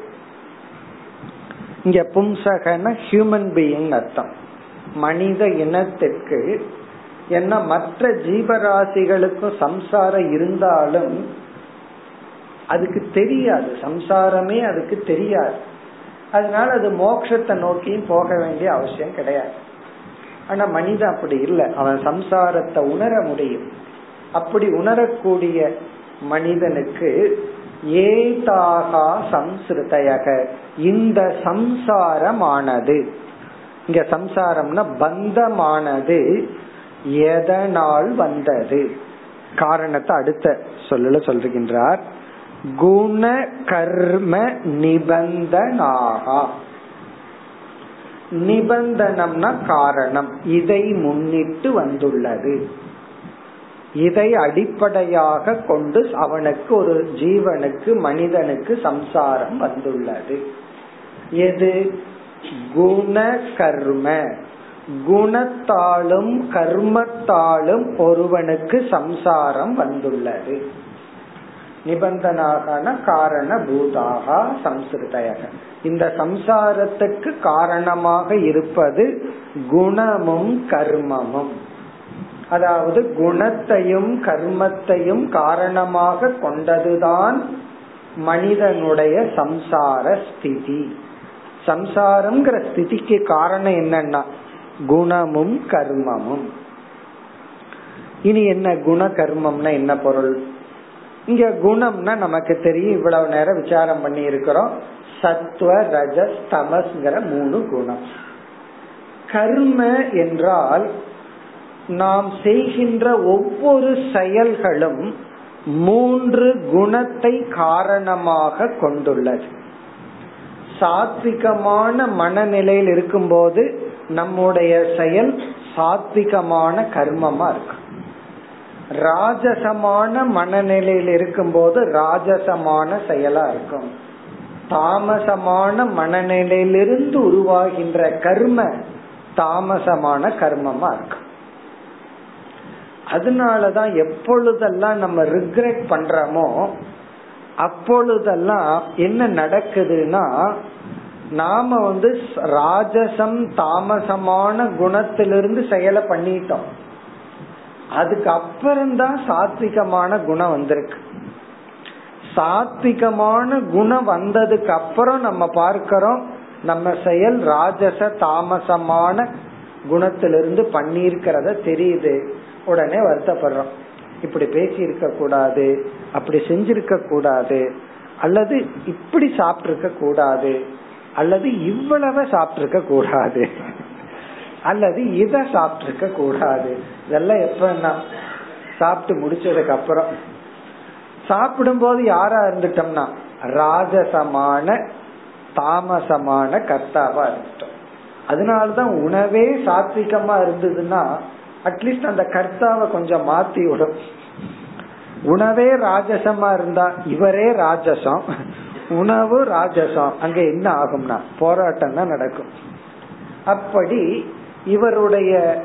இங்க பும்சகன ஹியூமன் பீயிங் அர்த்தம். மனித இனத்திற்கு ஏன்னா மற்ற ஜீவராசிகளுக்கும் சம்சாரம் இருந்தாலும் அதுக்கு தெரியாது. சம்சாரமே அதுக்கு தெரியாது. அதனால அது மோட்சத்தை நோக்கியும் போக வேண்டிய அவசியம் கிடையாது. ஆனா மனிதன் அப்படி இல்லை. அவன் சம்சாரத்தை உணர முடியும். அப்படி உணரக்கூடிய மனிதனுக்கு ஏதாகா சம்ஸ்ருதயக. இந்த சம்சாரமானது. இங்க சம்சாரம்னா பந்தமானது எதனால் வந்தது? காரணத்தை அடுத்த சொல்லல சொல்கின்றார் குண கர்ம நிபந்தனாகா. நிபந்தனம்னா காரணம். இதை முன்னிட்டு வந்துள்ளது. இதை அடிப்படையாக கொண்டு அவனுக்கு ஒரு ஜீவனுக்கு மனிதனுக்கு சம்சாரம் வந்துள்ளது. எது? குண கர்ம. குணத்தாலும் கர்மத்தாலும் ஒருவனுக்கு சம்சாரம் வந்துள்ளது. நிபந்தனாகன காரண பூதாக சம்ஸ்கிருதயக. இந்த சம்சாரத்துக்கு காரணமாக இருப்பது குணமும் கர்மமும். அதாவது குணத்தையும் கர்மத்தையும் காரணமாக கொண்டதுதான் மனிதனுடைய சம்சார ஸ்திதி. சம்சாரம்ங்கிற ஸ்திதிக்கு காரணம் என்னன்னா குணமும் கர்மமும். இனி என்ன குண கர்மம்னா என்ன பொருள்? இங்க குணம்னா நமக்கு தெரியும் இவ்வளவு நேரம் விசாரம் பண்ணி இருக்கிறோம். சத்வ ரஜஸ் தமஸ்ங்கிற மூணு குணம். கர்ம என்றால் நாம் செய்கின்ற ஒவ்வொரு செயல்களும் மூன்று குணத்தை காரணமாக கொண்டுள்ளது. சாத்விகமான மனநிலையில் இருக்கும்போது நம்முடைய செயல் சாத்விகமான கர்மமா இருக்கும் ராஜசமான மனநிலையில் இருக்கும்போது ராஜசமான செயலா இருக்கும். தாமசமான மனநிலையிலிருந்து உருவாகின்ற கர்ம தாமசமான கர்மமா இருக்கும் அதனாலதான் எப்பொழுதெல்லாம் நம்ம ரிக்ரெட் பண்றோமோ அப்பொழுதெல்லாம் என்ன நடக்குதுன்னா நாம வந்து ராஜசம் தாமசமான குணத்திலிருந்து செயலை பண்ணிட்டோம். அதுக்கு அப்புறம்தான் சாத்விகமான குணம் வந்திருக்கு. சாத்விகமான குணம் வந்ததுக்கு அப்புறம் நம்ம பார்க்கிறோம் நம்ம செயல் ராஜச தாமசமான குணத்திலிருந்து பண்ணிருக்கிறத தெரியுது. உடனே வருத்தப்படுறோம். இப்படி பேசி இருக்க கூடாது அப்படி செஞ்சிருக்க கூடாது அல்லது இப்படி சாப்பிட்டிருக்க கூடாது அல்லது இவ்வளவு சாப்பிட்டிருக்க கூடாது அல்லது இத சாப்பிட்டிருக்க கூடாது இதெல்லாம் எப்பன்னா சாப்பிட்டு முடிச்சதுக்கு அப்புறம் சாப்பிடும் போது யாரா இருந்துட்டோம்னா ராஜசமான தாமசமான கர்த்தாவா இருந்துட்டோம். அதனாலதான் உணவே சாத்விகமா இருந்ததுன்னா அட்லீஸ்ட் அந்த கர்த்தாவை கொஞ்சம் மாத்தி விடும் உணவே ராஜசமா இருந்தா இவரே ராஜசம். உணவு ராஜசம். அங்க என்ன ஆகும்னா போராட்டம் தான் நடக்கும். அப்படி இவருடைய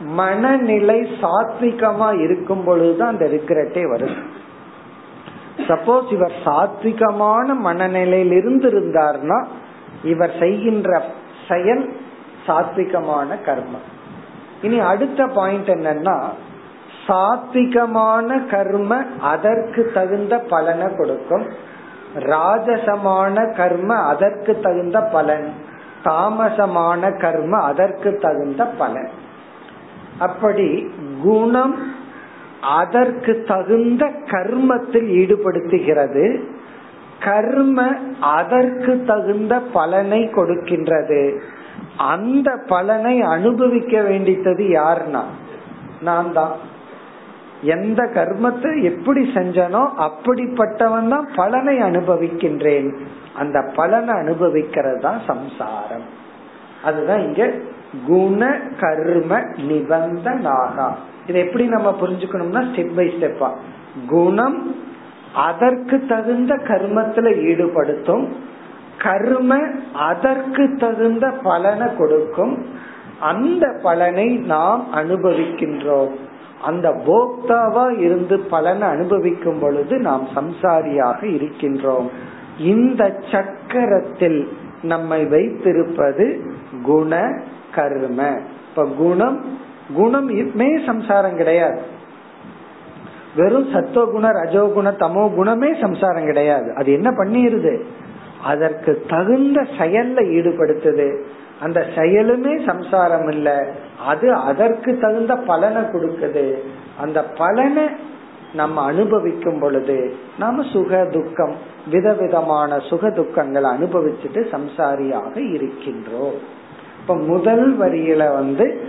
மனநிலை சாத்விகமா இருக்கும் பொழுதுதான் அந்த ரிக்ரெட்டே வருது சப்போஸ் இவர் சாத்விகமான மனநிலையில் இருந்திருந்தார்னா இவர் செய்கின்ற செயல் சாத்விகமான கர்மம். இனி அடுத்த பாயிண்ட் என்னன்னா சாத்விகமான கர்ம அதற்கு தகுந்த பலனை கொடுக்கும். ராஜசமான கர்ம அதற்கு தகுந்த பலன். தாமசமான கர்ம அதற்கு தகுந்த பலன். அப்படி குணம் அதற்கு தகுந்த கர்மத்தில் ஈடுபடுத்துகிறது. கர்ம அதற்கு தகுந்த பலனை கொடுக்கின்றது. அந்த பலனை அனுபவிக்க வேண்டித்தது யாருன்னா? நான் தான் எந்த கர்மத்தை எப்படி செஞ்சனோ அப்படிப்பட்டவன் தான் பலனை அனுபவிக்கின்றேன். அந்த பலனை அனுபவிக்கிறது தான் சம்சாரம். அதுதான் இங்க குண கர்ம நிபந்தனாகா இதை எப்படி நம்ம புரிஞ்சுக்கணும்னா ஸ்டெப் பை ஸ்டெப்பா குணம் அதற்கு தகுந்த கர்மத்துல ஈடுபடுத்தும் கர்ம அதற்கு தகுந்த பலனை கொடுக்கும். அந்த பலனை நாம் அனுபவிக்கின்றோம். அந்த போக்தாவா இருந்து பலனை அனுபவிக்கும் பொழுது நாம் சம்சாரியாக இருக்கின்றோம். இந்த சக்கரத்தில் நம்மை வைத்திருப்பது குண கர்ம. இப்ப குணம் குணமே சம்சாரம் கிடையாது. வெறும் சத்துவகுண ரஜோகுண தமோ குணமே சம்சாரம் கிடையாது. அது என்ன பண்ணிருது? அதற்கு தகுந்த செயல்ல ஈடுபடுத்துது. அந்த செயலுமே சம்சாரம் இல்ல. அது அதற்கு தகுந்த பலனை கொடுக்குது. அந்த பலனை நம்ம அனுபவிக்கும் பொழுது நாம சுக துக்கம் விதவிதமான சுக துக்கங்களை அனுபவிச்சுட்டு சம்சாரியாக இருக்கின்றோம். இப்ப முதல் வரியில வந்து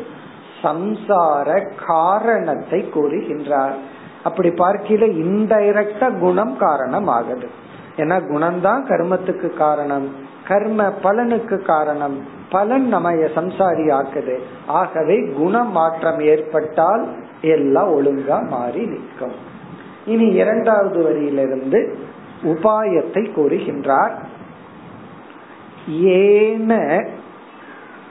சம்சார காரணத்தை கூறுகின்றார். அப்படி பார்க்கல இன்டைரக்டா குணம் காரணம் ஆகுது ஏன்னா குணம்தான் கர்மத்துக்கு காரணம். கர்ம பலனுக்கு காரணம். பலன் நம்ம சம்சாரி ஆக்குது. ஆகவே குண மாற்றம் ஏற்பட்டால் எல்லாம் ஒழுங்கா மாறி நிற்கும். இனி இரண்டாவது வரியிலிருந்து உபாயத்தை கூறுகின்றார். ஏன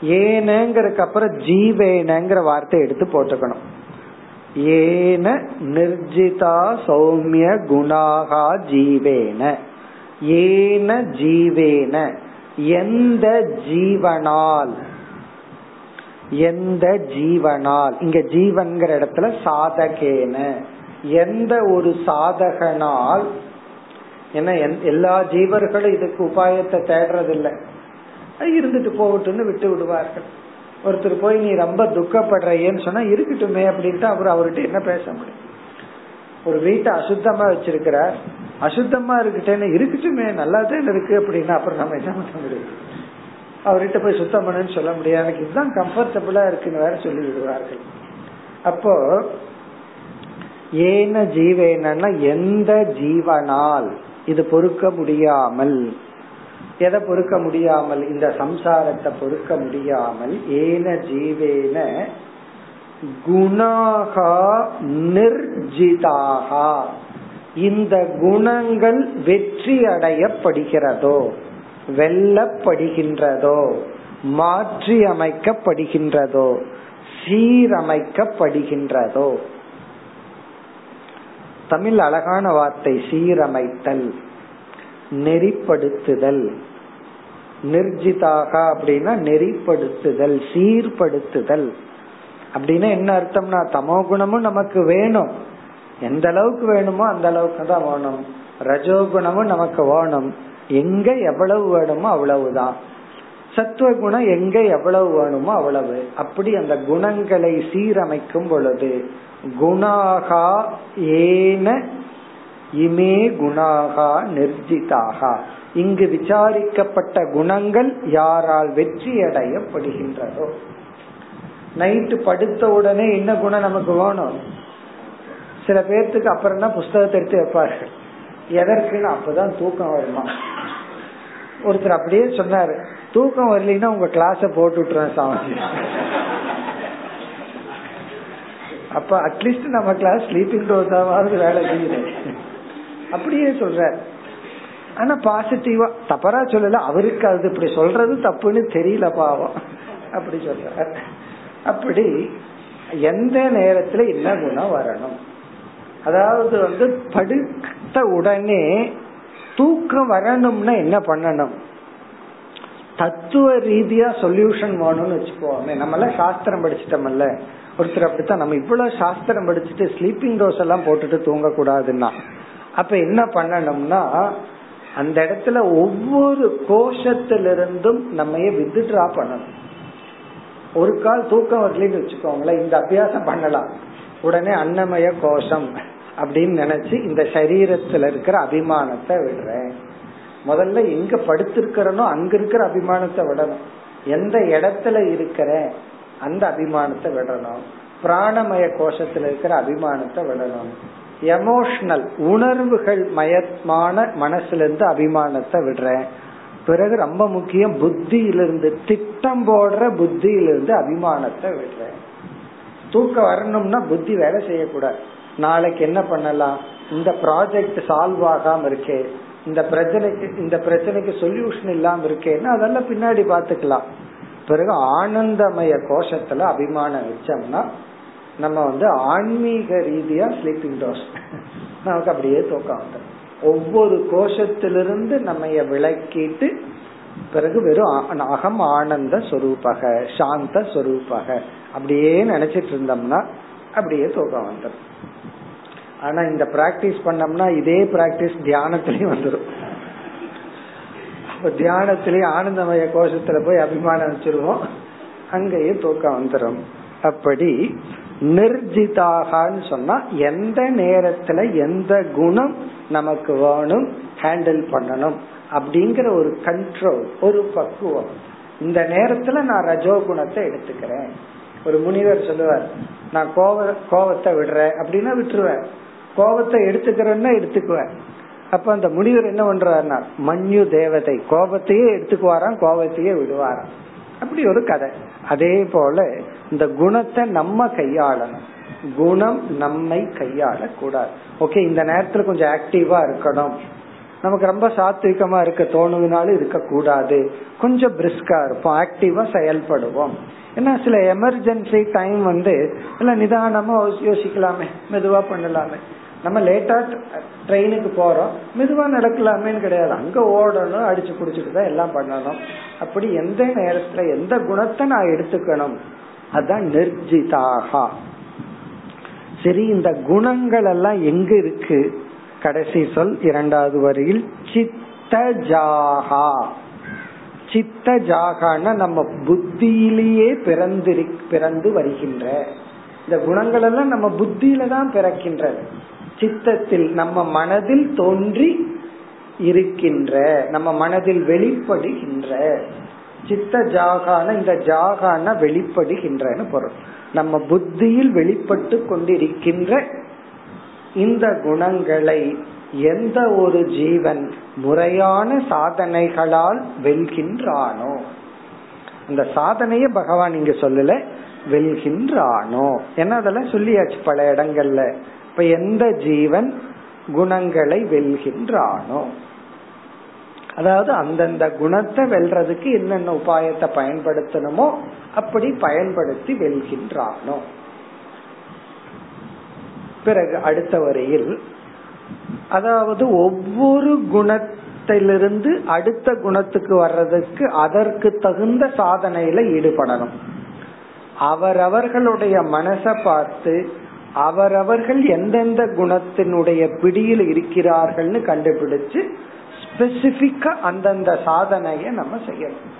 ஏனங்கிறதுக்கு அப்புறம் ஜீவேனங்கிற வார்த்தை எடுத்து போட்டுக்கணும். ஏன நிர்ஜிதா சௌமிய குணாகா ஜீவேன. ஏன ஜீவேன எந்த ஜீவனால்? எந்த ஜீவனால்? இங்க ஜீவன்கிற இடத்துல சாதகேன. எந்த ஒரு சாதகனால்? ஏன்னா எல்லா ஜீவர்களும் இதுக்கு உபாயத்தை தேடுறதில்லை. இருந்துட்டு போகட்டும்னு விட்டு விடுவார்கள். ஒருத்தர் போய் நீ ரொம்ப துக்கப்படுறையேன்னு சொன்னா இருக்கட்டுமே அப்படின்ட்டு அவர் அவர்கிட்ட என்ன பேச முடியும்? ஒரு வீட்டை அசுத்தமா வச்சிருக்கிறார். அசுத்தமா இருக்கிட்டேன்னு இருக்கட்டுமே நல்லா தான் இருக்கு அப்படின்னா அப்புறம் நம்ம என்ன பண்ண முடியும்? அவர்கிட்ட போய் சுத்தம் பண்ணுன்னு சொல்ல முடியாது. எனக்கு இதுதான் கம்ஃபர்டபுளா இருக்குன்னு வேற சொல்லி விடுவார்கள். அப்போ ஏன ஜீவேனா எந்த ஜீவனால் இது பொறுக்க முடியாமல் எதை பொறுக்க முடியாமல் இந்த சம்சாரத்தை பொறுக்க முடியாமல் ஏன ஜீவேன குணாகா நிர்ஜிதாகா. இந்த குணங்கள் வெற்றி அடையப்படுகிறதோ வெல்லப்படுகின்றதோ மாற்றி அமைக்கப்படுகின்றதோ சீரமைக்கப்படுகின்றதோ. தமிழ் அழகான வார்த்தை சீரமைத்தல் நெறிப்படுத்துதல். நிர்ஜிதாக அப்படின்னா நெறிப்படுத்துதல் சீர்படுத்துதல். அப்படின்னா என்ன அர்த்தம்னா தமோ குணமும் நமக்கு வேணும். எந்த அளவுக்கு வேணுமோ அந்த அளவுக்கு தான் வேணும். ரஜோகுணமும் நமக்கு வேணும். எங்க எவ்வளவு வேணுமோ அவ்வளவுதான். சத்துவ குணம் எங்க எவ்வளவு வேணுமோ அவ்வளவு. அப்படி அந்த குணங்களை சீரமைக்கும் பொழுது குணாகா ஏன இமே குணாகா நிர்ஜிதாகா. இங்கு விசாரிக்கப்பட்ட குணங்கள் யாரால் வெற்றி அடையப்படுகின்றதோ நைட்டு படுத்த உடனே என்ன குணம் நமக்கு வேணும்? சில பேர்த்துக்கு அப்புறம் தான் புஸ்தகத்தை எடுத்து வைப்பார்கள். எதற்குன்னு அப்பதான் தூக்கம் வருமா? ஒருத்தர் அப்படியே சொன்னாரு தூக்கம் வரலன்னா உங்க கிளாஸ போட்டு விட்டுறேன் சாமி. அப்ப அட்லீஸ்ட் நம்ம கிளாஸ் ஸ்லீப்பிங் டோஸாவது வேலை செய்யுது. அப்படியே சொல்ற ஆனா பாசிட்டிவா தப்பரா சொல்லல அவருக்கு அது இப்படி சொல்றது தப்புன்னு தெரியல பாவம். அப்படி சொல்ற அப்படி எந்த நேரத்துல என்ன குணம் வரணும்? அதாவது வந்து படுத்த உடனே தூக்கம் வரணும்னா என்ன பண்ணணும்? தத்துவ ரீதியா சொல்யூஷன் வேணும்னு வச்சுக்கோமே. நம்ம எல்லாம் சாஸ்திரம் படிச்சிட்டோம்ல ஒருத்தர் அப்படித்தான். நம்ம இவ்வளவு சாஸ்திரம் படிச்சுட்டு ஸ்லீப்பிங் டோஸ் எல்லாம் போட்டுட்டு தூங்க கூடாதுன்னா அப்ப என்ன பண்ணணும்னா அந்த இடத்துல ஒவ்வொரு கோஷத்திலிருந்தும் நம்ம வித்ட்ரா பண்ணணும். ஒரு கால் தூக்கம் வரலன்னு வச்சுக்கோங்களேன். இந்த அபியாசம் பண்ணலாம். உடனே அன்னமய கோஷம். அப்படின்னு நினைச்சு இந்த சரீரத்துல இருக்கிற அபிமானத்தை விடுறேன். முதல்ல எங்க படுத்திருக்கிறனோ அங்க இருக்கிற அபிமானத்தை விடணும். எந்த இடத்துல இருக்கிற அந்த அபிமானத்தை விடணும். பிராணமய கோஷத்துல இருக்கிற அபிமானத்தை விடணும். எமோஷனல் உணர்வுகள் மயமான மனசுல இருந்து அபிமானத்தை விடுறேன். பிறகு ரொம்ப முக்கியம் புத்தியிலிருந்து திட்டம் போடுற புத்தியிலிருந்து அபிமானத்தை விடுறேன். தூக்கம் வரணும்னா புத்தி வேலை செய்யக்கூடாது. நாளைக்கு என்ன பண்ணலாம்? இந்த ப்ராஜெக்ட் சால்வ் ஆகாம இருக்கே. இந்த பிரச்சனைக்கு இந்த பிரச்சனைக்கு சொல்யூஷன் இல்லாம இருக்கேன்னா அதெல்லாம் பின்னாடி பாத்துக்கலாம் பிறகு ஆனந்தமய கோஷத்துல அபிமானம் வச்சோம்னா நம்ம வந்து ஆன்மீக ரீதியா ஸ்லீப்பிங் டோஸ் நமக்கு அப்படியே தூக்கம் வந்துடும் ஒவ்வொரு கோஷத்திலிருந்து நம்ம விளக்கிட்டு பிறகு வெறும் அகம் ஆனந்த சொரூபக சாந்த சொரூபக. அப்படியே நினைச்சிட்டு இருந்தோம்னா அப்படியே தூக்கம் வந்துடும் ஆனா இந்த பிராக்டிஸ் பண்ணோம்னா இதே பிராக்டிஸ் தியானத்திலயும் வந்துடும் தியானத்திலேயே ஆனந்தமய கோஷத்துல போய் அபிமானம் வச்சிருவோம். அங்கேயே தூக்கம் வந்துடும் அப்படி நிர்ஜிதாகான்னு சொன்னா எந்த நேரத்துல எந்த குணம் நமக்கு வேணும் ஹேண்டில் பண்ணணும் அப்படிங்கிற ஒரு கண்ட்ரோல் ஒரு பக்குவம். இந்த நேரத்துல நான் ரஜோ குணத்தை எடுத்துக்கிறேன். ஒரு முனிவர் சொல்லுவார் நான் கோவ கோவத்தை விடுறேன் அப்படின்னா விட்டுருவேன். கோபத்தை எடுத்துக்கிறேன்னா எடுத்துக்குவேன். அப்ப அந்த முனிவர் என்ன பண்றாருன்னா மஞ்சு தேவதை கோபத்தையே எடுத்துக்குவாராம் கோபத்தையே விடுவாராம். அப்படி ஒரு கதை. அதே போல இந்த குணத்தை நம்ம கையாளணும். குணம் நம்மை கையாள கூடாது ஓகே இந்த நேரத்துல கொஞ்சம் ஆக்டிவா இருக்கணும். நமக்கு ரொம்ப சாத்விகமா இருக்க தோணுதுனாலும் இருக்க கூடாது கொஞ்சம் பிரிஸ்கா இருப்போம் ஆக்டிவா செயல்படுவோம். ஏன்னா சில எமர்ஜென்சி டைம் வந்து இல்ல நிதானமா யோசிக்கலாமே மெதுவா பண்ணலாமே. நம்ம லேட்டா ட்ரெயினுக்கு போறோம். மெதுவா நடக்கலாமேன்னு கிடையாது. அங்க ஓடணும் அடிச்சு குடிச்சிட்டு தான் எல்லாம் பண்ணணும். அப்படி எந்த நேரத்துல எந்த குணத்தை நான் எடுத்துக்கணும்? அதான் நிர்ஜிதாகா. சரி இந்த குணங்கள் எல்லாம் எங்க இருக்கு? கடைசி சொல் இரண்டாவது வரியில் சித்த ஜாகா சித்த ஜாகான நம்ம புத்தியிலேயே பிறந்து பிறந்து வருகின்ற. இந்த குணங்கள் எல்லாம் நம்ம புத்தியில தான் பிறக்கின்றது. சித்தத்தில் நம்ம மனதில் தோன்றி இருக்கின்ற நம்ம மனதில் வெளிப்படுகின்ற சித்த ஜாகான இந்த ஜாகான வெளிப்படுகின்றன்னு பொருள். நம்ம புத்தியில் வெளிப்பட்டு கொண்டிருக்கின்ற இந்த குணங்களை எந்த ஒரு ஜீவன் முறையான சாதனைகளால் வெல்கின்றானோ அந்த சாதனைய பகவான் இங்க சொல்லல வெல்கின்றானோ. ஏன்னா அதெல்லாம் சொல்லியாச்சு பல இடங்கள்ல. இப்ப எந்த ஜீவன் குணங்களை வெல்கின்றானோ? அதாவது அந்தந்த குணத்தை வெல்றதுக்கு என்னென்ன உபாயத்தை பயன்படுத்தணுமோ அப்படி பயன்படுத்தி வெல்கின்றானோ? பிறகு அடுத்த வரையில் அதாவது ஒவ்வொரு குணத்திலிருந்து அடுத்த குணத்துக்கு வர்றதுக்கு அதற்கு தகுந்த சாதனையில ஈடுபடணும். அவரவர்களுடைய மனசை பார்த்து அவரவர்கள் எந்தெந்த குணத்தினுடைய பிடியில் இருக்கிறார்கள்னு கண்டுபிடிச்சு ஸ்பெசிபிக்கா அந்தந்த சாதனைய நம்ம செய்யணும்.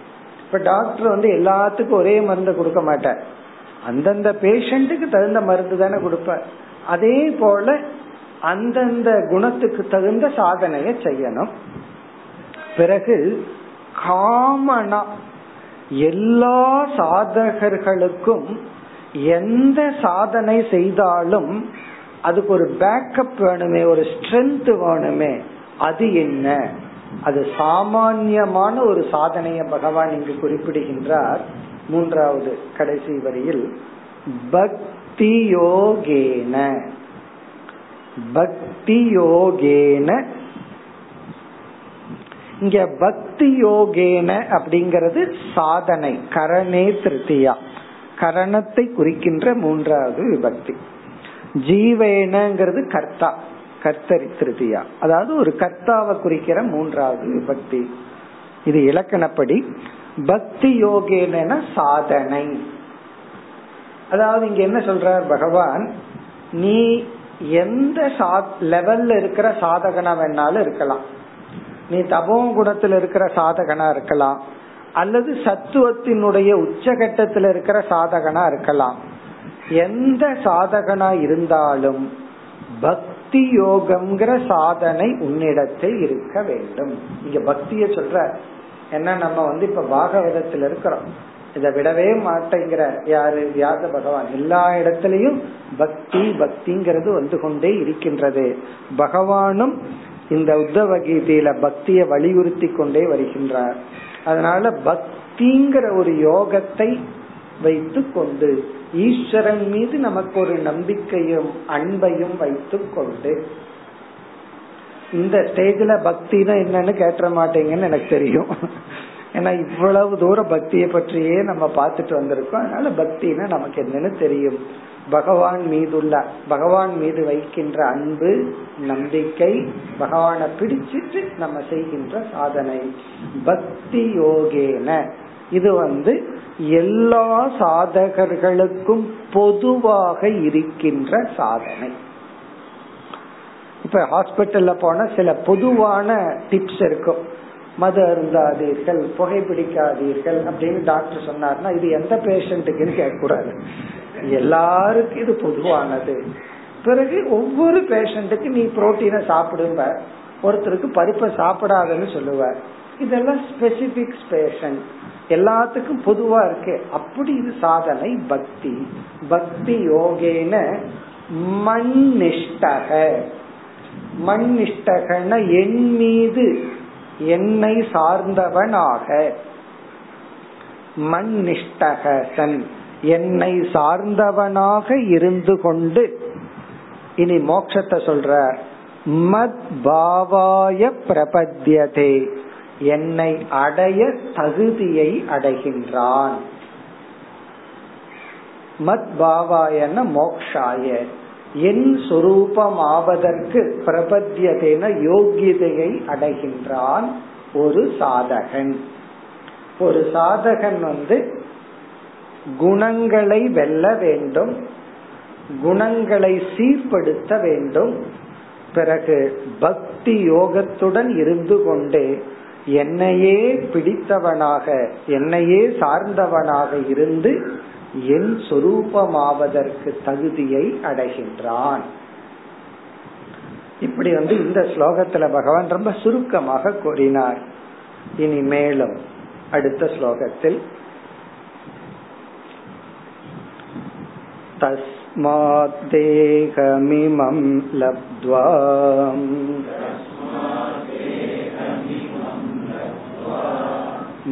இப்ப டாக்டர் வந்து எல்லாத்துக்கும் ஒரே மருந்து கொடுக்க மாட்டார். அந்தந்த பேஷண்ட்டுக்கு தகுந்த மருந்து தானே கொடுப்பார். அதே போல அந்தந்த குணத்துக்கு தகுந்த சாதனைய செய்யணும். பிறகு காமனா எல்லா சாதகர்களுக்கும் எந்த சாதனை செய்தாலும் அதுக்கு ஒரு பேக்கப் வேணுமே ஒரு ஸ்ட்ரென்த் வேணுமே அது என்ன? அது சாமான்யமான ஒரு சாதனையை பகவான் இங்கு குறிப்பிடுகின்றார். மூன்றாவது கடைசி வரியில் பக்தி யோகேன. பக்தி யோகேன. இங்க பக்தி யோகேன அப்படிங்கறது சாதனை கரணே திருத்தியா. கரணத்தை குறிக்கின்ற மூன்றாவது விபக்தி. ஜீவேனங்கிறது கர்த்தா கர்த்தரி திருதியா. அதாவது ஒரு கர்த்தாவை குறிக்கிற மூன்றாவது விபக்தி. இது இலக்கணப்படி பக்தி யோகேன சாதனை. அதாவது இங்க என்ன சொல்றார் பகவான்? நீ எந்த லெவல்ல இருக்கிற சாதகனா வேணாலும் இருக்கலாம். நீ தபோ குணத்துல இருக்கிற சாதகனா இருக்கலாம். அல்லது சத்துவத்தினுடைய உச்சகட்டத்தில் இருக்கிற சாதகனா இருக்கலாம். எந்த சாதகனா இருந்தாலும் பக்தி யோகம்ங்கிற சாதனை உன்னிடத்தில் இருக்க வேண்டும். இங்க பக்திய சொல்ற என்ன நம்ம வந்து இப்ப பாகவதத்தில் இருக்கிறோம். இதை விடவே மாட்டேங்கிற யாரு? வியாச பகவான். எல்லா இடத்திலையும் பக்தி பக்திங்கிறது வந்து கொண்டே இருக்கின்றது. பகவானும் இந்த உத்தவ கீதையில பக்திய வலியுறுத்தி கொண்டே வருகின்றார். அதனால பக்திங்கிற ஒரு யோகத்தை வைத்து கொண்டு ஈஸ்வரன் மீது நமக்கு ஒரு நம்பிக்கையும் அன்பையும் வைத்து கொண்டு இந்த ஸ்டேஜ்ல பக்தினா என்னன்னு கேட்ட மாட்டீங்கன்னு எனக்கு தெரியும். ஏன்னா இவ்வளவு தூரம் பக்தியை பற்றியே நம்ம பார்த்துட்டு வந்திருக்கோம். அதனால பக்தினா நமக்கு என்னன்னு தெரியும். பகவான் மீதுள்ள பகவான் மீது வைக்கின்ற அன்பு நம்பிக்கை பகவானை பிடிச்சிட்டு நம்ம செய்கின்ற சாதனை. பக்தி யோகேன. இது வந்து எல்லா சாதகர்களுக்கும் பொதுவாக இருக்கின்ற சாதனை. இப்ப ஹாஸ்பிட்டல்ல போன சில பொதுவான டிப்ஸ் இருக்கும். மது அருந்தாதீர்கள் புகைப்பிடிக்காதீர்கள் அப்படின்னு டாக்டர் சொன்னார்னா இது எந்த பேஷண்ட்டுக்குன்னு கேட்கக்கூடாது. எல்லாருக்கும் இது பொதுவானது. பிறகு ஒவ்வொரு பேஷண்ட்டுக்கு நீ புரோட்டீனை சாப்பிடுங்க ஒருத்தருக்கு பருப்பை சாப்பிடாதன்னு சொல்லுவ இதெல்லாம் ஸ்பெசிபிக் பேஷன் எல்லாத்துக்கும் பொதுவா இருக்கு. அப்படி இது சாதனை பக்தி. பக்தி யோகேன மண்ணிஷ்டக மண்ணிஷ்டகன என் மீது என்னை சார்ந்தவனாக. மண்ணிஷ்டகன் என்னை சார்ந்தவனாக இருந்து கொண்டு இனி மோட்சத்தை சொல்ற மத் பாவாய பிரபத்தியதே என்னை அடைய தகுதியை அடைகின்றான். மத் பாவாயன மோக்ஷாய என் சொரூபம் ஆவதற்கு பிரபத்தியதேன யோகியதையை அடைகின்றான் ஒரு சாதகன். ஒரு சாதகன் வந்து குணங்களை வெல்ல வேண்டும். குணங்களை சீர்படுத்த வேண்டும். பிறகு பக்தி யோகத்துடன் இருந்து கொண்டே என்னையே பிடித்தவனாக என்னையே சார்ந்தவனாக இருந்து என் சொரூபமாவதற்கு தகுதியை அடைகின்றான். இப்படி வந்து இந்த ஸ்லோகத்துல பகவான் ரொம்ப சுருக்கமாக கூறினார். இனி மேலும் அடுத்த ஸ்லோகத்தில் तस्माद्देहमिमं लब्ध्वा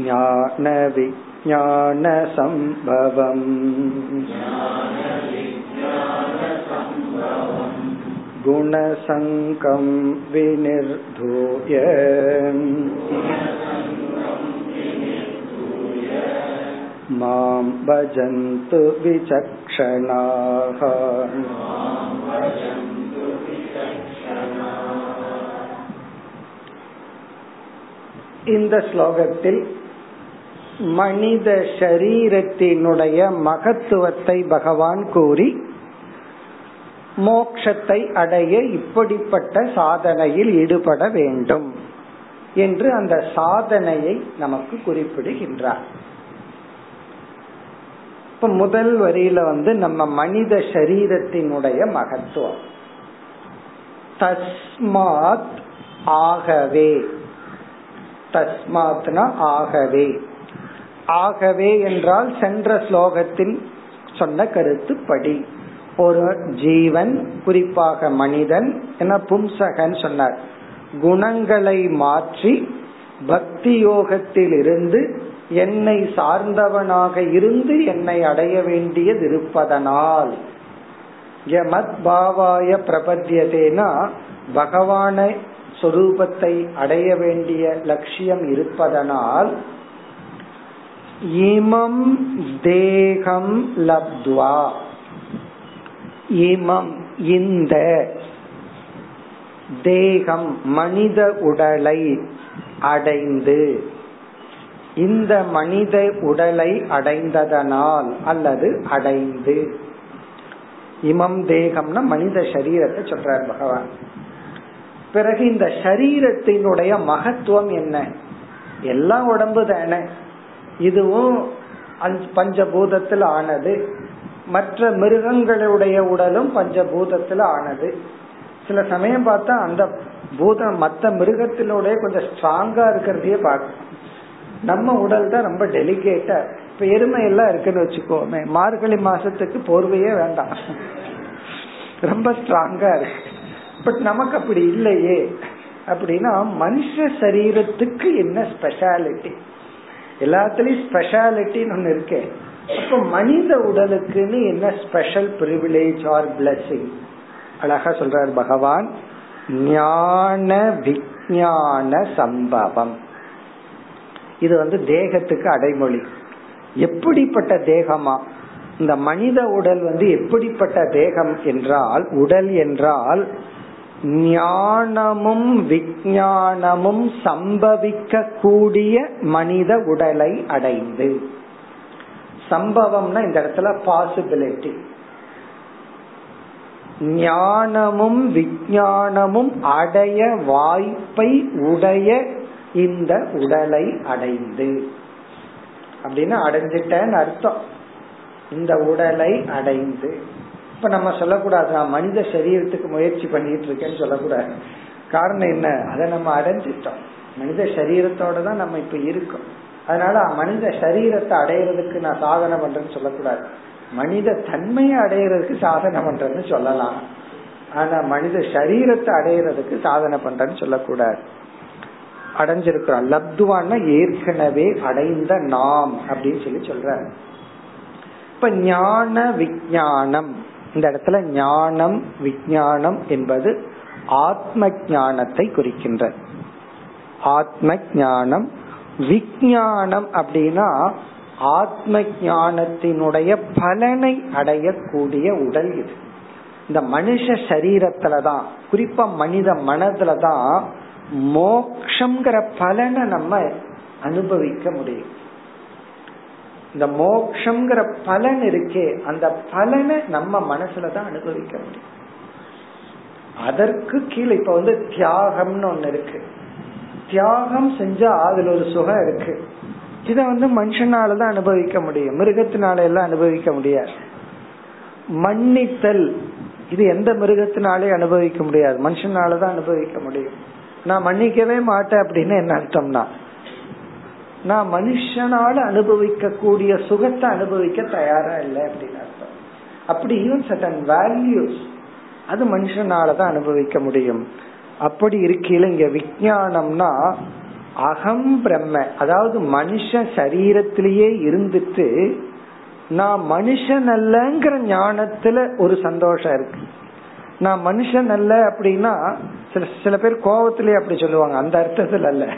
ज्ञानविज्ञानसम्भवम् गुणसङ्गं विनिर्धूय मां भजन्तु विचक्षणाः இந்த ஸ்லோகத்தில் மனித சரீரத்தினுடைய மகத்துவத்தை பகவான் கூறி மோக்ஷத்தை அடைய இப்படிப்பட்ட சாதனையில் ஈடுபட வேண்டும் என்று அந்த சாதனையை நமக்கு குறிப்பிடுகின்றார் இப்ப முதல் வரியில வந்து நம்ம மனித சரீரத்தினுடைய மகத்துவம். தஸ்மாத் ஆகவே. தஸ்மாத்னா ஆகவே. ஆகவே என்றால் சென்ற ஸ்லோகத்தின் சொன்ன கருத்துப்படி. ஒரு ஜீவன் குறிப்பாக மனிதன் என பும்சகன் சொன்னார். குணங்களை மாற்றி பக்தி யோகத்தில் இருந்து என்னை சார்ந்தவனாக இருந்து என்னை அடைய வேண்டியது இருப்பதனால். யமத் பாவாய பிரபத்தியதேனா பகவான சொரூபத்தை அடைய வேண்டிய லட்சியம் இருப்பதனால் இமம் தேகம் லப்துவா. இமம் இந்த தேகம் மனித உடலை அடைந்து இந்த மனித உடலை அடைந்ததனால் அல்லது அடைந்து. இமம் தேகம்னா மனித சரீரத்தை சொல்றார் பகவான். பிறகு இந்த சரீரத்தினுடைய மகத்துவம் என்ன? எல்லாம் உடம்பு தானே. இதுவும் பஞ்சபூதத்தில் ஆனது. மற்ற மிருகங்களுடைய உடலும் பஞ்சபூதத்தில் ஆனது. சில சமயம் பார்த்தா அந்த பூதம் மற்ற மிருகத்தினுடைய கொஞ்சம் ஸ்ட்ராங்கா இருக்கிறதையே பார்க்கணும் நம்ம உடல் தான் ரொம்ப டெலிகேட்டா இப்ப எருமை எல்லாம் இருக்குன்னு வச்சுக்கோமே மார்கழி மாசத்துக்கு போர்வையே வேண்டாம். ரொம்ப ஸ்ட்ராங்கா இருக்கு. பட் நமக்கு அப்படி இல்லையே அப்படின்னா மனுஷ சரீரத்துக்கு என்ன ஸ்பெஷாலிட்டி எல்லாத்துலயும் ஸ்பெஷாலிட்டின்னு ஒண்ணு இருக்கேன் அப்ப மனித உடலுக்குன்னு என்ன ஸ்பெஷல் பிரிவிலேஜ் ஆர் பிளஸிங் அழகா சொல்றார் பகவான் ஞான விஞ்ஞான சம்பவம். இது வந்து தேகத்துக்கு அடைமொழி. எப்படிப்பட்ட தேகமா? இந்த மனித உடல் வந்து எப்படிப்பட்ட தேகம் என்றால் உடல் என்றால் ஞானமும் விஞ்ஞானமும் சம்பவிக்க கூடிய மனித உடலை அடைந்து. சம்பவம்னா இந்த இடத்துல பாசிபிலிட்டி ஞானமும் விஞ்ஞானமும் அடைய வாய்ப்பை உடைய இந்த உடலை அடைந்து. அப்படின்னு அடைஞ்சிட்டேன்னு அர்த்தம். இந்த உடலை அடைந்து. இப்ப நம்ம சொல்லக்கூடாது நான் மனித சரீரத்துக்கு முயற்சி பண்ணிட்டு இருக்கேன்னு சொல்லக்கூடாது. காரணம் என்ன? அதை நம்ம அடைஞ்சிட்டோம். மனித சரீரத்தோட தான் நம்ம இப்ப இருக்கோம். அதனால மனித சரீரத்தை அடையிறதுக்கு நான் சாதனை பண்றேன்னு சொல்லக்கூடாது. மனித தன்மையை அடையிறதுக்கு சாதனை பண்றேன்னு சொல்லலாம். ஆனா மனித சரீரத்தை அடையிறதுக்கு சாதனை பண்றேன்னு சொல்லக்கூடாது. அடைஞ்சிருக்கிறோம் லப்துவான்னா ஏற்கனவே அடைந்த நாம் அப்படின்னு சொல்லி சொல்ற இப்ப ஞான விஞ்ஞானம் இந்த இடத்துல ஞானம் விஞ்ஞானம் என்பது ஆத்ம ஞானத்தை குறிக்கின்ற ஆத்ம ஞானம் விஞ்ஞானம் அப்படின்னா ஆத்ம ஞானத்தினுடைய பலனை அடையக்கூடிய உடல் இது. இந்த மனுஷ சரீரத்துலதான் குறிப்பா மனித மனதுலதான் மோக்ஷங்கிற பலனை நம்ம அனுபவிக்க முடியும். இந்த மோக்ஷங்கிற பலன் இருக்கே அந்த பலனை நம்ம மனசுலதான் அனுபவிக்க முடியும். அதற்கு கீழே இப்ப வந்து தியாகம்னு ஒண்ணு இருக்கு. தியாகம் செஞ்சா அதுல ஒரு சுகம் இருக்கு. இத வந்து மனுஷனாலதான் அனுபவிக்க முடியும். மிருகத்தினால எல்லாம் அனுபவிக்க முடியாது. மன்னித்தல் இது எந்த மிருகத்தினாலே அனுபவிக்க முடியாது. மனுஷனாலதான் அனுபவிக்க முடியும். நான் மன்னிக்கவே மாட்டேன் அப்படின்னு என்ன அர்த்தம்னா நான் மனுஷனால அனுபவிக்க கூடிய சுகத்தை அனுபவிக்க தயாரா இல்லை அப்படின்னு அர்த்தம். அப்படி ஈவன் சட்டன் வேல்யூஸ் அது மனுஷனாலதான் அனுபவிக்க முடியும். அப்படி இருக்கையில இங்க விஜயானம்னா அகம் பிரம்ம அதாவது மனுஷ சரீரத்திலேயே இருந்துட்டு நான் மனுஷன் அல்லங்கிற ஞானத்துல ஒரு சந்தோஷம் இருக்கு. நான் மனுஷன் அல்ல அப்படின்னா சில சில பேர் கோபத்திலே அப்படி சொல்லுவாங்க. அந்த அர்த்தத்துல அல்ல.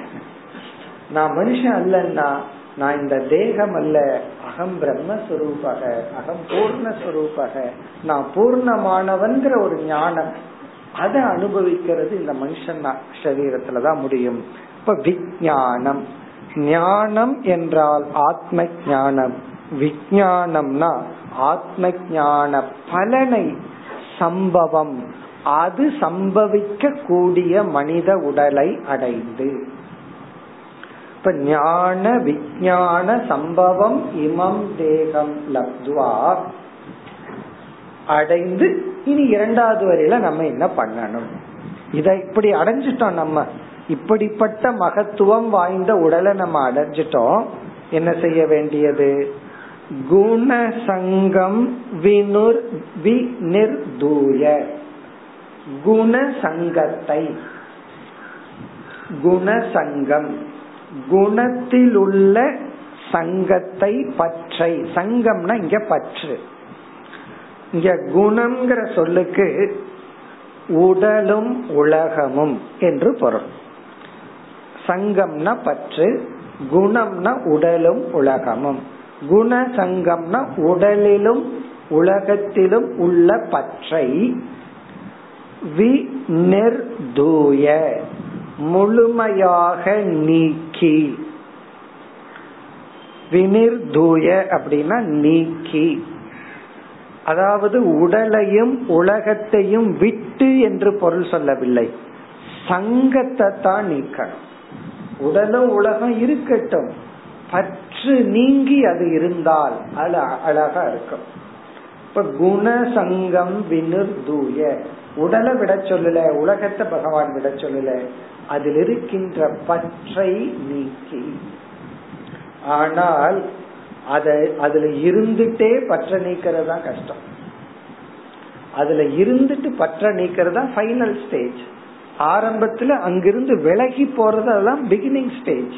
நான் மனுஷன் அல்லன்னா நான் இந்த தேகம் அல்ல. அகம் பிரம்மஸ்வரூபக. அகம் பூர்ணஸ்வரூபக. நான் பூர்ணமானவன்கிற ஒரு ஞானம். அதை அனுபவிக்கிறது இந்த மனுஷன் சரீரத்துலதான் முடியும். இப்ப விஜயானம் ஞானம் என்றால் ஆத்ம ஞானம். விஜயானம்னா ஆத்ம ஞான பலனை சம்பவம். அது சம்பவிக்க கூடிய மனித உடலை அடைந்து. இப்ப ஞான விஞ்ஞான சம்பவம் இமம் தேகம் லப்துவா. அடைந்து இனி இரண்டாவது வரையில நம்ம என்ன பண்ணணும்? இத இப்படி அடைஞ்சிட்டோம் நம்ம. இப்படிப்பட்ட மகத்துவம் வாய்ந்த உடலை நம்ம அடைஞ்சிட்டோம். என்ன செய்ய வேண்டியது? குணசங்கம் வினுர் விநிர்தூய. குணசங்கத்தை. குணசங்கம். குணத்திலுள்ள சங்கத்தை பற்றை. சங்கம்னா இங்க பற்று. இங்க குணம்ங்கிற சொல்லுக்கு உடலும் உலகமும் என்று பொருள். சங்கம்னா பற்று குணம்னா உடலும் உலகமும். குண சங்கம்னா உடலிலும் உலகத்திலும் உள்ள பற்றை வி நிர்தூய முழுமையாக நீக்கி. வினிர்தூய அப்படின்னா நீக்கி. அதாவது உடலையும் உலகத்தையும் விட்டு என்று பொருள் சொல்லவில்லை. சங்கத்தை தான் நீக்கணும். உடலும் உலகம் இருக்கட்டும். பற்று நீங்கி அது இருந்தால் அது அழகா இருக்கும். இப்ப குணசங்கம் வினிர்தூய. உடலை விட சொல்லல உலகத்தை பகவான் விட சொல்லல. அதில் இருக்கின்ற பற்றை நீக்கி. ஆனால் அதை அதுல இருந்துட்டே பற்ற நீக்கிறது தான் கஷ்டம். அதுல இருந்துட்டு பற்ற நீக்கிறது தான் ஃபைனல் ஸ்டேஜ் ஆரம்பத்துல அங்கிருந்து விலகி போறது அதெல்லாம் பிகினிங் ஸ்டேஜ்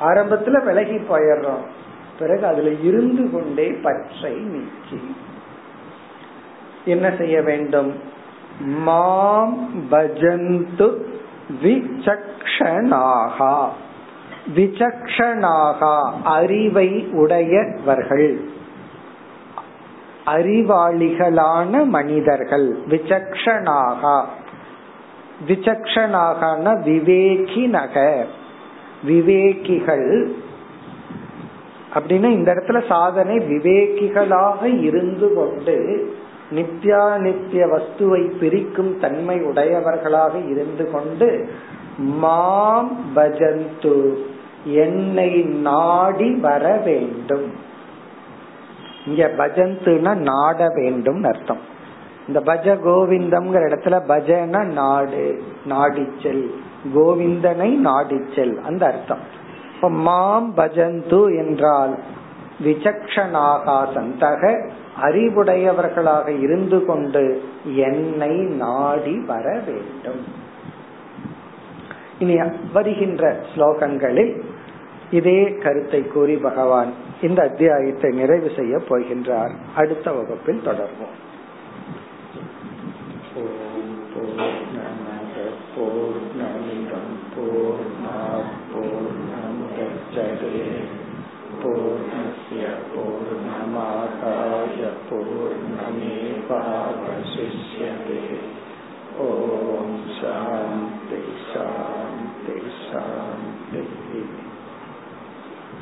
ஆரம்பத்துல விலகி போயிடுறோம். பிறகு அதுல இருந்து கொண்டே பற்றை நீக்கி. என்ன செய்ய வேண்டும்? மாம் பஜந்து விசக்ஷனாகா. விசக்ஷனாகா அறிவை உடையவர்கள். அறிவாளிகளான மனிதர்கள். விசக்ஷனாகா. விசக்ஷனாகன விவேகி நக விவேகிகள். அப்படின்னா இந்த இடத்துல சாதனை விவேகிகளாக இருந்து கொண்டு நித்யா நித்திய வஸ்துவை பிரிக்கும் தன்மை உடையவர்களாக இருந்து கொண்டு மாம் பஜந்து என்னை நாடி வர வேண்டும். இங்க பஜந்துனா நாட வேண்டும் அர்த்தம். இந்த பஜ கோவிந்தம்ங்கிற இடத்துல பஜன நாடு நாடிச்சல். கோவிந்தனை நாடிச்செல். அந்த அர்த்தம். இப்ப மாம் பஜந்து என்றால் விசக்ஷனாகா சந்தக அறிவுடையவர்களாக இருந்து கொண்டு என்னை நாடி வர வேண்டும். இனி வருகின்ற ஸ்லோகங்களில் இதே கருத்தை கூறி பகவான் இந்த அத்தியாயத்தை நிறைவு செய்ய போகின்றார். அடுத்த வகுப்பில் தொடர்வோம். पूर्णस्य पूर्णमादाय पूर्णमेवावशिष्यते ॐ शान्ति शान्ति शान्तिः